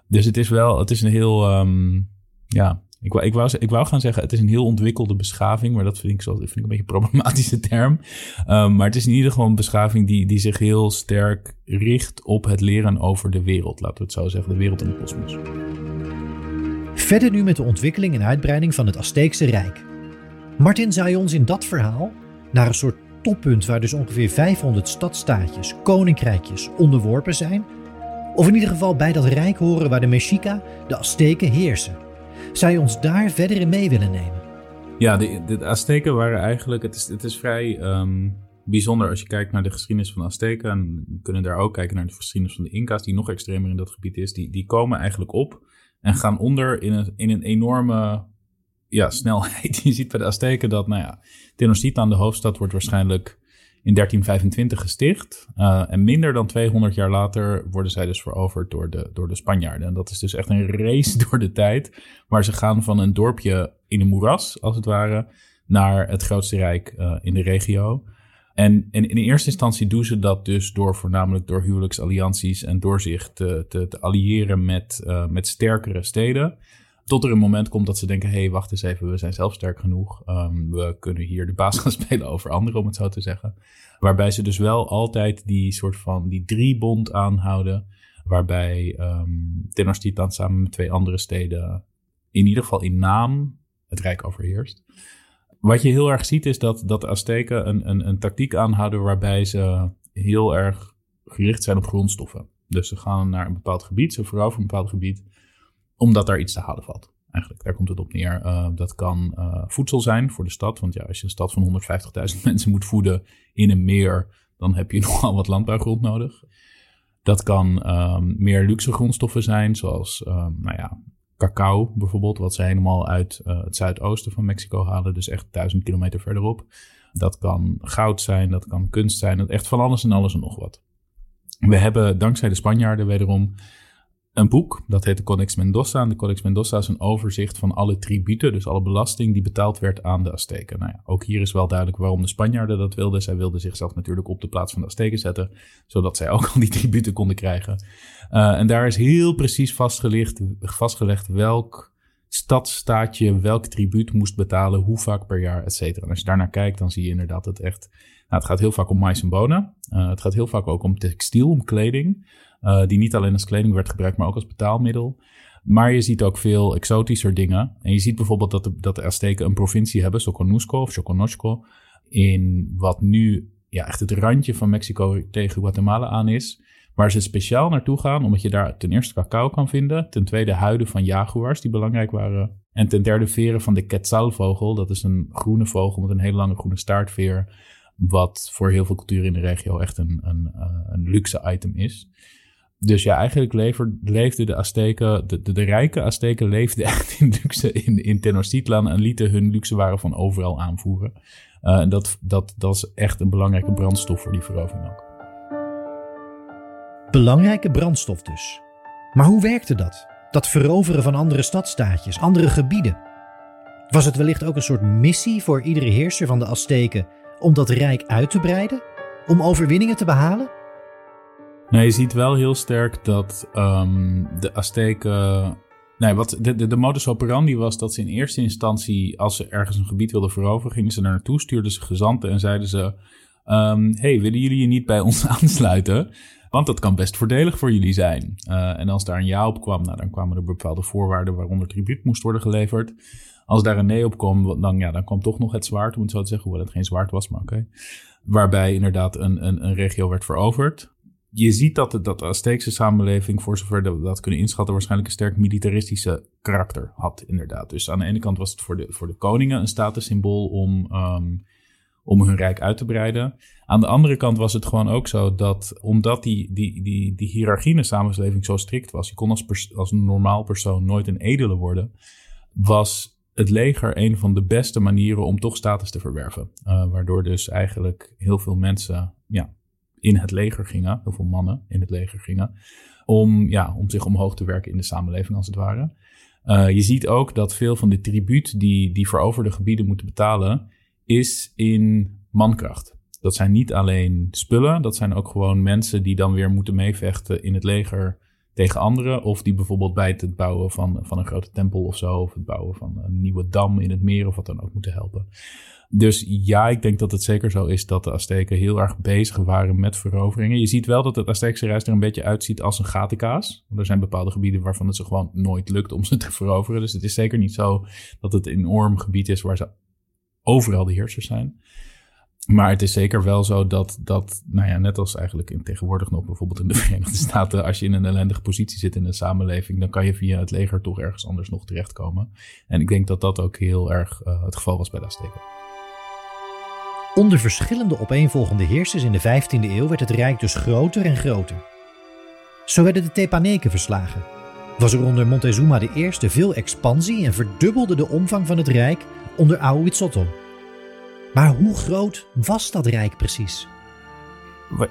Dus het is wel, het is een heel, um, ja, ik wou, ik, wou, ik wou gaan zeggen, het is een heel ontwikkelde beschaving, maar dat vind ik, zo, vind ik een beetje een problematische term. Um, maar het is in ieder geval een beschaving die, die zich heel sterk richt op het leren over de wereld, laten we het zo zeggen, de wereld en de kosmos. Verder nu met de ontwikkeling en uitbreiding van het Azteekse Rijk. Martin zei ons in dat verhaal naar een soort toppunt waar dus ongeveer 500 stadstaatjes, koninkrijkjes onderworpen zijn? Of in ieder geval bij dat rijk horen waar de Mexica, de Azteken heersen? Zou je ons daar verder in mee willen nemen? Ja, de, de Azteken waren eigenlijk, het is, het is vrij um, bijzonder als je kijkt naar de geschiedenis van de Azteken. En we kunnen daar ook kijken naar de geschiedenis van de Inca's, die nog extremer in dat gebied is. Die, die komen eigenlijk op en gaan onder in een, in een enorme ja, snelheid. Je ziet bij de Azteken dat, nou ja, Tenochtitlan, de hoofdstad, wordt waarschijnlijk in 1325 gesticht. Uh, en minder dan 200 jaar later worden zij dus veroverd door de, door de Spanjaarden. En dat is dus echt een race door de tijd. Waar ze gaan van een dorpje in een moeras, als het ware, naar het grootste rijk uh, in de regio. En, in eerste instantie doen ze dat dus door voornamelijk door huwelijksallianties en door zich te, te, alliëren met, uh, met sterkere steden. Tot er een moment komt dat ze denken: hé, hey, wacht eens even, we zijn zelf sterk genoeg. Um, we kunnen hier de baas gaan spelen over anderen, om het zo te zeggen. Waarbij ze dus wel altijd die soort van die driebond aanhouden. Waarbij um, Tenochtitlan samen met twee andere steden, in ieder geval in naam, het Rijk overheerst. Wat je heel erg ziet is dat, dat de Azteken een, een, een tactiek aanhouden waarbij ze heel erg gericht zijn op grondstoffen. Dus ze gaan naar een bepaald gebied, ze veroveren een bepaald gebied omdat daar iets te halen valt. Eigenlijk, daar komt het op neer. Uh, dat kan uh, voedsel zijn voor de stad. Want ja, als je een stad van 150.000 mensen moet voeden in een meer, dan heb je nogal wat landbouwgrond nodig. Dat kan um, meer luxe grondstoffen zijn, zoals um, nou ja, cacao bijvoorbeeld, wat ze helemaal uit uh, het zuidoosten van Mexico halen, dus echt duizend kilometer verderop. Dat kan goud zijn, dat kan kunst zijn, echt van alles en alles en nog wat. We hebben dankzij de Spanjaarden wederom een boek, dat heet de Codex Mendoza. En de Codex Mendoza is een overzicht van alle tributen, dus alle belasting die betaald werd aan de Azteken. Nou ja, ook hier is wel duidelijk waarom de Spanjaarden dat wilden. Zij wilden zichzelf natuurlijk op de plaats van de Azteken zetten, zodat zij ook al die tributen konden krijgen. Uh, en daar is heel precies vastgelegd, vastgelegd welk stadstaatje welk tribuut moest betalen, hoe vaak per jaar, et cetera. En als je daarnaar kijkt, dan zie je inderdaad dat echt... Nou, het gaat heel vaak om mais en bonen. Uh, het gaat heel vaak ook om textiel, om kleding. Uh, die niet alleen als kleding werd gebruikt, maar ook als betaalmiddel. Maar je ziet ook veel exotischer dingen. En je ziet bijvoorbeeld dat de, dat Azteken een provincie hebben, Soconusco of Soconosco, in wat nu ja, echt het randje van Mexico tegen Guatemala aan is. Waar ze speciaal naartoe gaan, omdat je daar ten eerste cacao kan vinden. Ten tweede huiden van jaguars, die belangrijk waren. En ten derde veren van de quetzalvogel. Dat is een groene vogel met een hele lange groene staartveer. Wat voor heel veel culturen in de regio echt een, een, eh, een luxe item is. Dus ja, eigenlijk leefden de Azteken, de, de, rijke Azteken leefden echt in luxe in, Tenochtitlan en lieten hun luxe waren van overal aanvoeren. Uh, dat, dat, dat is echt een belangrijke brandstof voor die verovering ook. Belangrijke brandstof dus. Maar hoe werkte dat? Dat veroveren van andere stadstaatjes, andere gebieden? Was het wellicht ook een soort missie voor iedere heerser van de Azteken om dat rijk uit te breiden? Om overwinningen te behalen? Nou, je ziet wel heel sterk dat um, de Azteken. Nee, wat de, de, modus operandi was dat ze in eerste instantie, als ze ergens een gebied wilden veroveren, gingen ze naar naartoe, stuurden ze gezanten en zeiden ze: um, Hey, willen jullie je niet bij ons aansluiten? Want dat kan best voordelig voor jullie zijn. Uh, en als daar een ja op kwam, nou, dan kwamen er bepaalde voorwaarden waaronder tribuut moest worden geleverd. Als daar een nee op kwam, dan, ja, dan kwam toch nog het zwaard, om het zo zeggen, hoewel het geen zwaard was, maar oké. Waarbij inderdaad een, een, een regio werd veroverd je ziet dat de, dat de Azteekse samenleving, voor zover we dat kunnen inschatten, waarschijnlijk een sterk militaristische karakter had, inderdaad. Dus aan de ene kant was het voor de, voor de koningen een statussymbool om, um, om hun rijk uit te breiden. Aan de andere kant was het gewoon ook zo dat, omdat die, die, die, die hiërarchie in de samenleving zo strikt was, je kon als, als normaal persoon nooit een edele worden, was het leger een van de beste manieren om toch status te verwerven. Uh, waardoor dus eigenlijk heel veel mensen ja, in het leger gingen, heel veel mannen in het leger gingen, om, ja, om zich omhoog te werken in de samenleving als het ware. Uh, je ziet ook dat veel van de tribuut die, die veroverde gebieden moeten betalen, is in mankracht. Dat zijn niet alleen spullen, dat zijn ook gewoon mensen die dan weer moeten meevechten in het leger tegen anderen. Of die bijvoorbeeld bij het bouwen van, van een grote tempel of zo, of het bouwen van een nieuwe dam in het meer of wat dan ook moeten helpen. Dus ja, ik denk dat het zeker zo is dat de Azteken heel erg bezig waren met veroveringen. Je ziet wel dat het Azteekse reis er een beetje uitziet als een gatenkaas. Er zijn bepaalde gebieden waarvan het ze gewoon nooit lukt om ze te veroveren. Dus het is zeker niet zo dat het een enorm gebied is waar ze overal de heersers zijn. Maar het is zeker wel zo dat, dat nou ja, net als eigenlijk in tegenwoordig nog bijvoorbeeld in de Verenigde Staten, als je in een ellendige positie zit in de samenleving, dan kan je via het leger toch ergens anders nog terechtkomen. En ik denk dat dat ook heel erg uh, het geval was bij de Azteken. Onder verschillende opeenvolgende heersers in de 15e eeuw werd het rijk dus groter en groter. Zo werden de Tepaneken verslagen. Was er onder Montezuma I veel expansie en verdubbelde de omvang van het rijk onder Ahuitzotl. Maar hoe groot was dat rijk precies?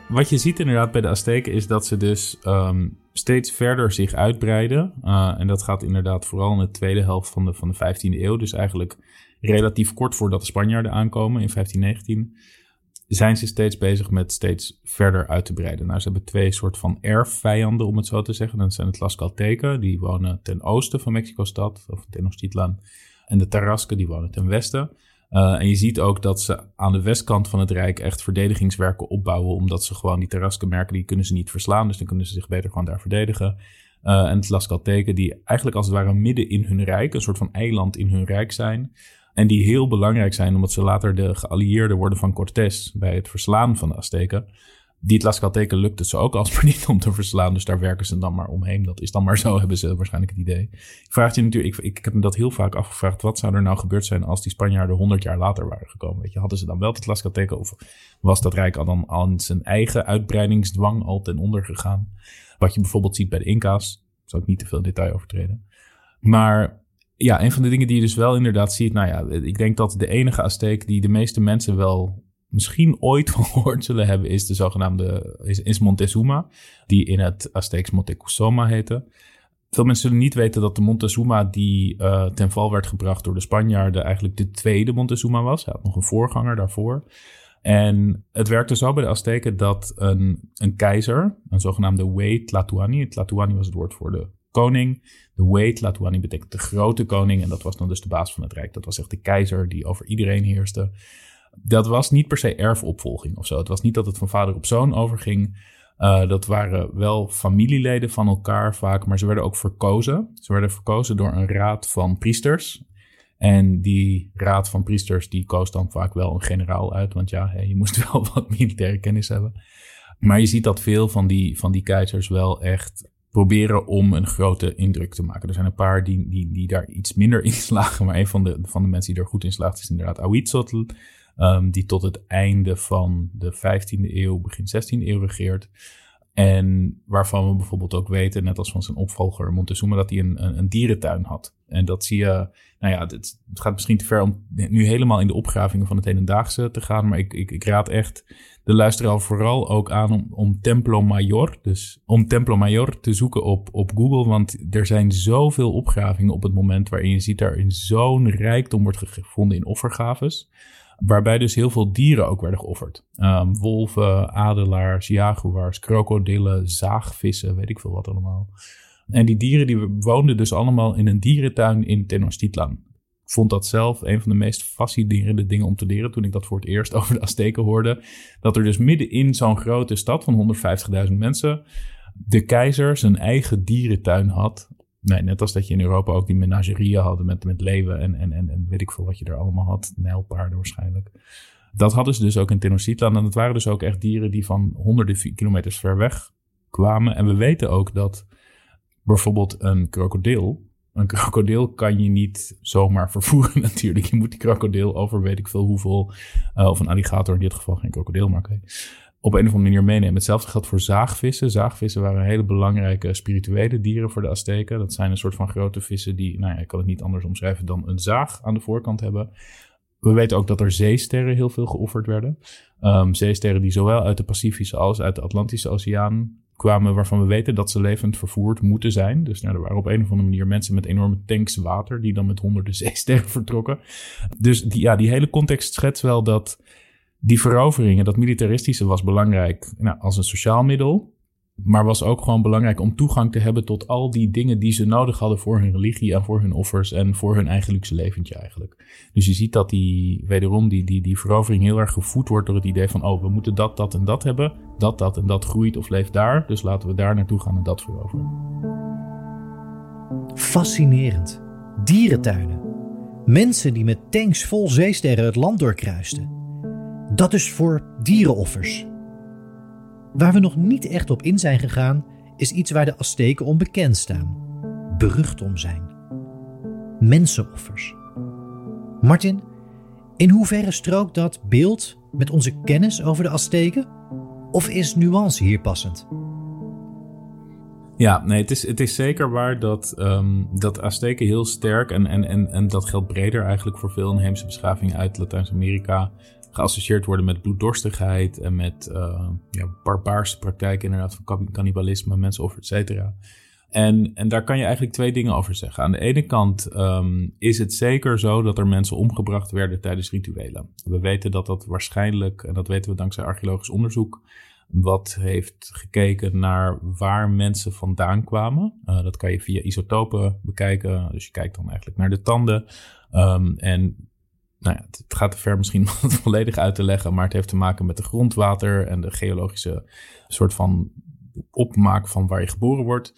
Wat je ziet inderdaad bij de Azteken is dat ze dus um, steeds verder zich uitbreiden. Uh, en dat gaat inderdaad vooral in de tweede helft van de, van de 15e eeuw. Dus eigenlijk relatief kort voordat de Spanjaarden aankomen in 1519, zijn ze steeds bezig met steeds verder uit te breiden. Nou, ze hebben twee soort van erfvijanden, om het zo te zeggen. Dat zijn het Tlaxcalteken, die wonen ten oosten van Mexico-stad, of Tenochtitlan. En de Tarasken, die wonen ten westen. Uh, en je ziet ook dat ze aan de westkant van het Rijk echt verdedigingswerken opbouwen, omdat ze gewoon die Tarasken merken, die kunnen ze niet verslaan, dus dan kunnen ze zich beter gewoon daar verdedigen. Uh, en Tlaxcalteken, die eigenlijk als het ware midden in hun Rijk, een soort van eiland in hun Rijk zijn. En die heel belangrijk zijn omdat ze later de geallieerden worden van Cortés bij het verslaan van de Azteken. Die Tlaxcalteken lukt het ze ook alsmaar niet om te verslaan. Dus daar werken ze dan maar omheen. Dat is dan maar zo, hebben ze waarschijnlijk het idee. Ik vraag je natuurlijk, ik, ik heb me dat heel vaak afgevraagd. Wat zou er nou gebeurd zijn als die Spanjaarden 100 jaar later waren gekomen? Weet je, hadden ze dan wel de Tlaxcalteken of was dat Rijk al dan aan zijn eigen uitbreidingsdwang al ten onder gegaan? Wat je bijvoorbeeld ziet bij de Inca's. Zou ik niet te veel detail overtreden. Maar ja, een van de dingen die je dus wel inderdaad ziet. Nou ja, ik denk dat de enige Azteek die de meeste mensen wel misschien ooit van gehoord zullen hebben, is de zogenaamde is, Montezuma, die in het Azteeks Montezuma heette. Veel mensen zullen niet weten dat de Montezuma die uh, ten val werd gebracht door de Spanjaarden eigenlijk de tweede Montezuma was. Hij had nog een voorganger daarvoor. En het werkte zo bij de Azteken dat een, een keizer, een zogenaamde Wei Tlatuani, Tlatuani was het woord voor de koning. De Wei Tlatuani betekent de grote koning. En dat was dan dus de baas van het rijk. Dat was echt de keizer die over iedereen heerste. Dat was niet per se erfopvolging of zo. Het was niet dat het van vader op zoon overging. Uh, dat waren wel familieleden van elkaar vaak, maar ze werden ook verkozen. Ze werden verkozen door een raad van priesters. En die raad van priesters die koos dan vaak wel een generaal uit, want ja, je moest wel wat militaire kennis hebben. Maar je ziet dat veel van die, van die keizers wel echt proberen om een grote indruk te maken. Er zijn een paar die, die, die daar iets minder in slagen, maar een van de, van de mensen die er goed in slaagt is inderdaad Ahuitzotl, um, die tot het einde van de 15e eeuw, begin 16e eeuw regeert. En waarvan we bijvoorbeeld ook weten, net als van zijn opvolger Montezuma, dat hij een, een, een dierentuin had. En dat zie je, nou ja, het, gaat misschien te ver om nu helemaal in de opgravingen van het hedendaagse te gaan. Maar ik, ik, ik raad echt de luisteraar vooral ook aan om, om Templo Mayor, dus om Templo Mayor te zoeken op, op Google. Want er zijn zoveel opgravingen op het moment waarin je ziet daar in zo'n rijkdom wordt gevonden in offergaves. Waarbij dus heel veel dieren ook werden geofferd. Um, wolven, adelaars, jaguars, krokodillen, zaagvissen, weet ik veel wat allemaal. En die dieren die woonden dus allemaal in een dierentuin in Tenochtitlan. Ik vond dat zelf een van de meest fascinerende dingen om te leren toen ik dat voor het eerst over de Azteken hoorde. Dat er dus midden in zo'n grote stad van 150.000 mensen de keizer zijn eigen dierentuin had. Nee, net als dat je in Europa ook die menagerieën had met, met leeuwen en, en, en, en weet ik veel wat je er allemaal had. Nijlpaarden waarschijnlijk. Dat hadden ze dus ook in Tenochtitlan. En het waren dus ook echt dieren die van honderden kilometers ver weg kwamen. En we weten ook dat bijvoorbeeld een krokodil. Een krokodil kan je niet zomaar vervoeren natuurlijk. Je moet die krokodil over weet ik veel hoeveel, uh, of een alligator in dit geval geen krokodil, maar oké. Op een of andere manier meenemen. Hetzelfde geldt voor zaagvissen. Zaagvissen waren hele belangrijke spirituele dieren voor de Azteken. Dat zijn een soort van grote vissen die, nou ja, ik kan het niet anders omschrijven dan een zaag aan de voorkant hebben. We weten ook dat er zeesterren heel veel geofferd werden. Um, zeesterren die zowel uit de Pacifische als uit de Atlantische Oceaan kwamen waarvan we weten dat ze levend vervoerd moeten zijn. Dus nou, er waren op een of andere manier mensen met enorme tanks water die dan met honderden zeesterren vertrokken. Dus die, ja, die hele context schetst wel dat die veroveringen, dat militaristische was belangrijk nou, als een sociaal middel. Maar was ook gewoon belangrijk om toegang te hebben tot al die dingen die ze nodig hadden voor hun religie en voor hun offers en voor hun eigen luxe leventje eigenlijk. Dus je ziet dat die, wederom, die, die, die verovering heel erg gevoed wordt door het idee van, oh, we moeten dat, dat en dat hebben. Dat, dat en dat groeit of leeft daar. Dus laten we daar naartoe gaan en dat veroveren. Fascinerend. Dierentuinen. Mensen die met tanks vol zeesterren het land doorkruisten. Dat is voor dierenoffers. Waar we nog niet echt op in zijn gegaan, is iets waar de Azteken onbekend staan, berucht om zijn: mensenoffers. Martin, in hoeverre strookt dat beeld met onze kennis over de Azteken? Of is nuance hier passend? Ja, nee, het is, het is zeker waar dat, um, dat Azteken heel sterk, en, en, en, en dat geldt breder eigenlijk voor veel inheemse beschavingen uit Latijns-Amerika, geassocieerd worden met bloeddorstigheid en met uh, ja, barbaarse praktijken inderdaad van cannibalisme, mensenoffer, et cetera. En, en daar kan je eigenlijk twee dingen over zeggen. Aan de ene kant um, is het zeker zo dat er mensen omgebracht werden tijdens rituelen. We weten dat dat waarschijnlijk, en dat weten we dankzij archeologisch onderzoek, wat heeft gekeken naar waar mensen vandaan kwamen. Uh, dat kan je via isotopen bekijken. Dus je kijkt dan eigenlijk naar de tanden. Um, en nou het gaat te ver misschien om het volledig uit te leggen, maar het heeft te maken met de grondwater en de geologische soort van opmaak van waar je geboren wordt.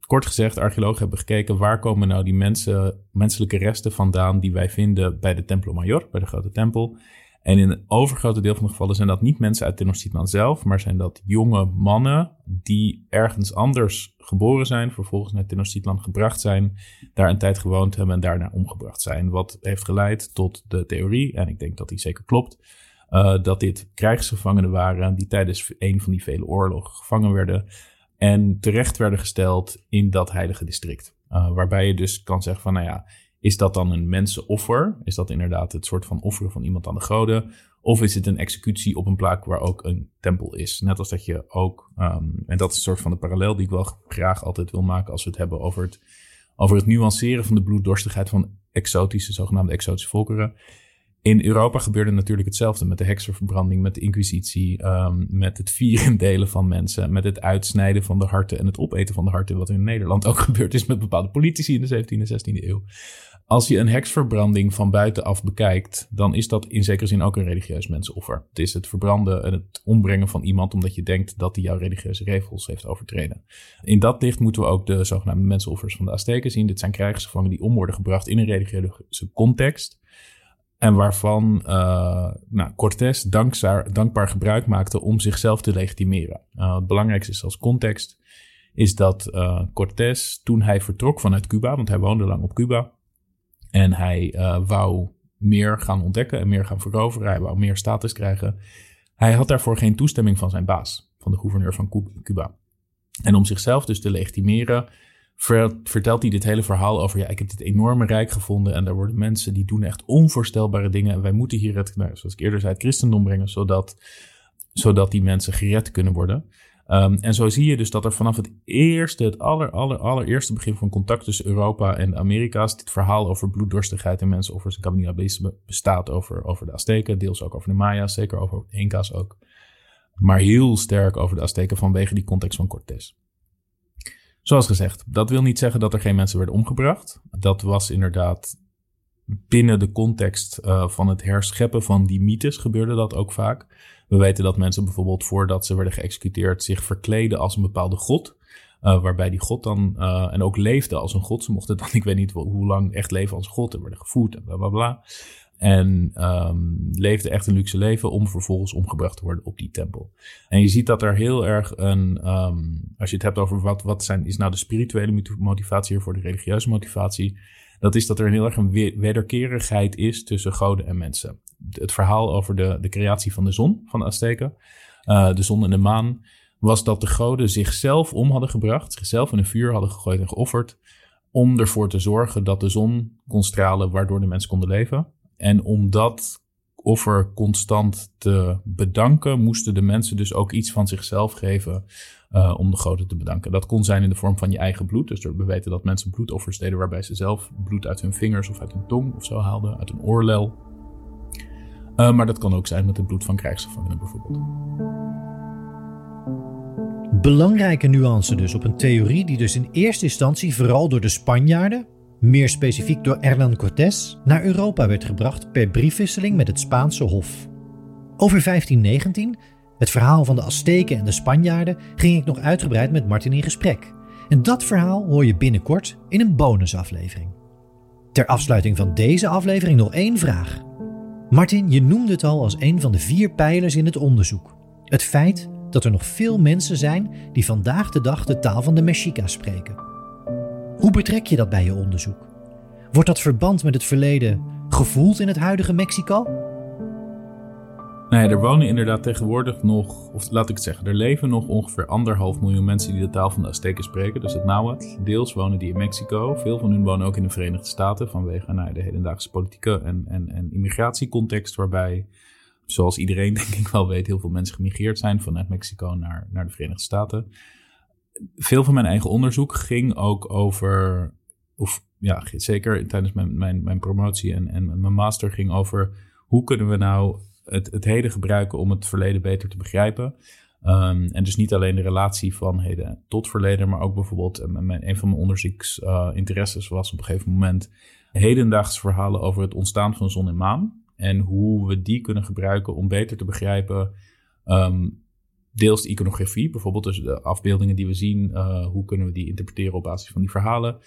Kort gezegd, archeologen hebben gekeken waar komen nou die mensen, menselijke resten vandaan die wij vinden bij de Templo Mayor, bij de grote tempel. En in een overgrote deel van de gevallen zijn dat niet mensen uit Tenochtitlan zelf, maar zijn dat jonge mannen die ergens anders geboren zijn, vervolgens naar Tenochtitlan gebracht zijn, daar een tijd gewoond hebben en daarna omgebracht zijn. Wat heeft geleid tot de theorie, en ik denk dat die zeker klopt, uh, dat dit krijgsgevangenen waren die tijdens een van die vele oorlogen gevangen werden en terecht werden gesteld in dat heilige district. Uh, waarbij je dus kan zeggen van, nou ja, is dat dan een mensenoffer? Is dat inderdaad het soort van offeren van iemand aan de goden? Of is het een executie op een plek waar ook een tempel is? Net als dat je ook, um, en dat is een soort van de parallel die ik wel graag altijd wil maken als we het hebben over het, over het nuanceren van de bloeddorstigheid van exotische, zogenaamde exotische volkeren. In Europa gebeurde natuurlijk hetzelfde met de heksenverbranding, met de inquisitie, um, met het vierendelen van mensen, met het uitsnijden van de harten en het opeten van de harten, wat in Nederland ook gebeurd is met bepaalde politici in de 17e en 16e eeuw. Als je een heksverbranding van buitenaf bekijkt, dan is dat in zekere zin ook een religieus mensenoffer. Het is het verbranden en het ombrengen van iemand omdat je denkt dat hij jouw religieuze regels heeft overtreden. In dat licht moeten we ook de zogenaamde mensenoffers van de Azteken zien. Dit zijn krijgsgevangen die om worden gebracht in een religieuze context. En waarvan uh, nou, Cortés dankbaar, gebruik maakte om zichzelf te legitimeren. Uh, het belangrijkste is als context is dat uh, Cortés toen hij vertrok vanuit Cuba, want hij woonde lang op Cuba, en hij uh, wou meer gaan ontdekken en meer gaan veroveren. Hij wou meer status krijgen. Hij had daarvoor geen toestemming van zijn baas, van de gouverneur van Cuba. En om zichzelf dus te legitimeren, vertelt hij dit hele verhaal over: ja, ik heb dit enorme rijk gevonden en daar worden mensen die doen echt onvoorstelbare dingen. En wij moeten hier het, nou, zoals ik eerder zei, het christendom brengen, zodat, zodat die mensen gered kunnen worden. Um, en zo zie je dus dat er vanaf het eerste, het aller, aller, allereerste begin van contact tussen Europa en Amerika's, dit verhaal over bloeddorstigheid en mensenoffers en cannibalisme bestaat over, over de Azteken, deels ook over de Maya's, zeker over de Inca's ook. Maar heel sterk over de Azteken vanwege die context van Cortés. Zoals gezegd, dat wil niet zeggen dat er geen mensen werden omgebracht. Dat was inderdaad binnen de context uh, van het herscheppen van die mythes gebeurde dat ook vaak. We weten dat mensen bijvoorbeeld voordat ze werden geëxecuteerd zich verkleden als een bepaalde god. Uh, waarbij die god dan, uh, en ook leefde als een god. Ze mochten dan, ik weet niet hoe lang, echt leven als god en werden gevoed en bla bla bla. En um, leefde echt een luxe leven om vervolgens omgebracht te worden op die tempel. En je ziet dat er heel erg een, um, als je het hebt over wat, wat zijn, is nou de spirituele motivatie hier voor de religieuze motivatie. Dat is dat er heel erg een wederkerigheid is tussen goden en mensen. Het verhaal over de, de creatie van de zon van de Azteken, uh, de zon en de maan, was dat de goden zichzelf om hadden gebracht, zichzelf in een vuur hadden gegooid en geofferd, om ervoor te zorgen dat de zon kon stralen, waardoor de mensen konden leven. En om dat offer constant te bedanken, moesten de mensen dus ook iets van zichzelf geven uh, om de goden te bedanken. Dat kon zijn in de vorm van je eigen bloed. Dus we weten dat mensen bloedoffers deden waarbij ze zelf bloed uit hun vingers of uit hun tong of zo haalden, uit een oorlel. Uh, maar dat kan ook zijn met het bloed van krijgsgevangenen bijvoorbeeld. Belangrijke nuance dus op een theorie die dus in eerste instantie vooral door de Spanjaarden, meer specifiek door Hernán Cortés, naar Europa werd gebracht per briefwisseling met het Spaanse Hof. Over 1519, het verhaal van de Azteken en de Spanjaarden, ging ik nog uitgebreid met Martin in gesprek. En dat verhaal hoor je binnenkort in een bonusaflevering. Ter afsluiting van deze aflevering nog één vraag. Martin, je noemde het al als een van de vier pijlers in het onderzoek. Het feit dat er nog veel mensen zijn die vandaag de dag de taal van de Mexica spreken. Hoe betrek je dat bij je onderzoek? Wordt dat verband met het verleden gevoeld in het huidige Mexico? Nee, er wonen inderdaad tegenwoordig nog, of laat ik het zeggen, er leven nog ongeveer anderhalf miljoen mensen die de taal van de Azteken spreken, dus het Nahuatl. Deels wonen die in Mexico, veel van hun wonen ook in de Verenigde Staten vanwege nou, de hedendaagse politieke en, en, en immigratiecontext, waarbij, zoals iedereen denk ik wel weet, heel veel mensen gemigreerd zijn vanuit Mexico naar, naar de Verenigde Staten veel van mijn eigen onderzoek ging ook over, of ja, zeker tijdens mijn, mijn, mijn promotie en, en mijn master ging over hoe kunnen we nou het, heden gebruiken om het verleden beter te begrijpen. Um, en dus niet alleen de relatie van heden tot verleden, maar ook bijvoorbeeld mijn, een van mijn onderzoeksinteresses uh, was op een gegeven moment hedendaagse verhalen over het ontstaan van zon en maan. En hoe we die kunnen gebruiken om beter te begrijpen um, deels de iconografie, bijvoorbeeld dus de afbeeldingen die we zien, uh, hoe kunnen we die interpreteren op basis van die verhalen.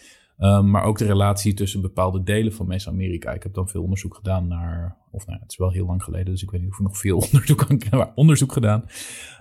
Um, maar ook de relatie tussen bepaalde delen van Mesoamerika. Ik heb dan veel onderzoek gedaan naar, of nou, het is wel heel lang geleden, dus ik weet niet of ik nog veel onderzoek aan maar onderzoek gedaan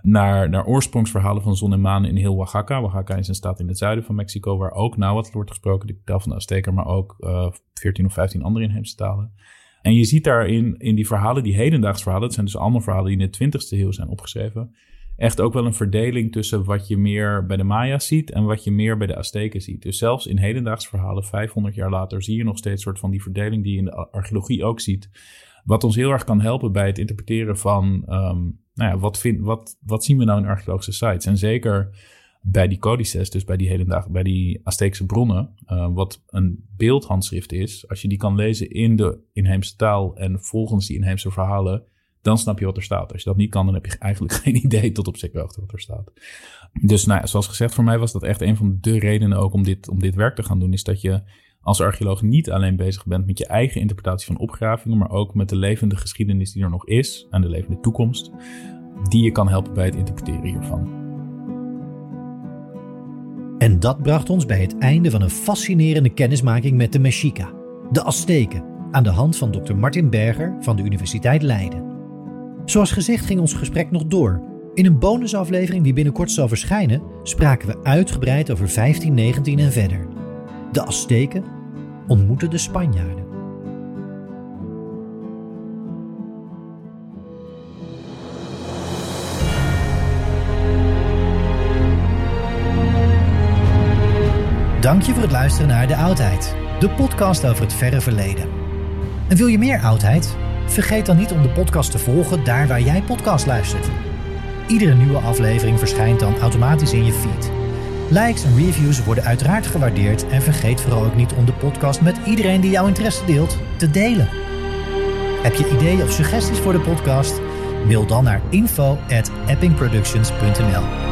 naar, naar oorsprongsverhalen van zon en maan in heel Oaxaca. Oaxaca is een staat in het zuiden van Mexico, waar ook Nahuatl wordt gesproken, de taal van de Azteker, maar ook uh, 14 of 15 andere inheemse talen. En je ziet daarin, in die verhalen, die hedendaagse verhalen, het zijn dus allemaal verhalen die in de 20ste eeuw zijn opgeschreven echt ook wel een verdeling tussen wat je meer bij de Maya's ziet en wat je meer bij de Azteken ziet. Dus zelfs in hedendaags verhalen, 500 jaar later, zie je nog steeds soort van die verdeling die je in de archeologie ook ziet. Wat ons heel erg kan helpen bij het interpreteren van, um, nou ja, wat, vind, wat, wat zien we nou in archeologische sites? En zeker bij die codices, dus bij die hedendaag, bij die Azteekse bronnen, uh, wat een beeldhandschrift is, als je die kan lezen in de inheemse taal en volgens die inheemse verhalen, dan snap je wat er staat. Als je dat niet kan, dan heb je eigenlijk geen idee tot op zekere hoogte wat er staat. Dus nou, zoals gezegd, voor mij was dat echt een van de redenen ook om dit, om dit werk te gaan doen. Is dat je als archeoloog niet alleen bezig bent met je eigen interpretatie van opgravingen, maar ook met de levende geschiedenis die er nog is en de levende toekomst, die je kan helpen bij het interpreteren hiervan. En dat bracht ons bij het einde van een fascinerende kennismaking met de Mexica, de Azteken, aan de hand van Dr. Martin Berger van de Universiteit Leiden. Zoals gezegd ging ons gesprek nog door. In een bonusaflevering die binnenkort zal verschijnen, spraken we uitgebreid over 1519 en verder. De Azteken ontmoeten de Spanjaarden. Dank je voor het luisteren naar De Oudheid, de podcast over het verre verleden. En wil je meer oudheid? Vergeet dan niet om de podcast te volgen daar waar jij podcast luistert. Iedere nieuwe aflevering verschijnt dan automatisch in je feed. Likes en reviews worden uiteraard gewaardeerd en vergeet vooral ook niet om de podcast met iedereen die jouw interesse deelt te delen. Heb je ideeën of suggesties voor de podcast? Mail dan naar info@eppingproductions.nl.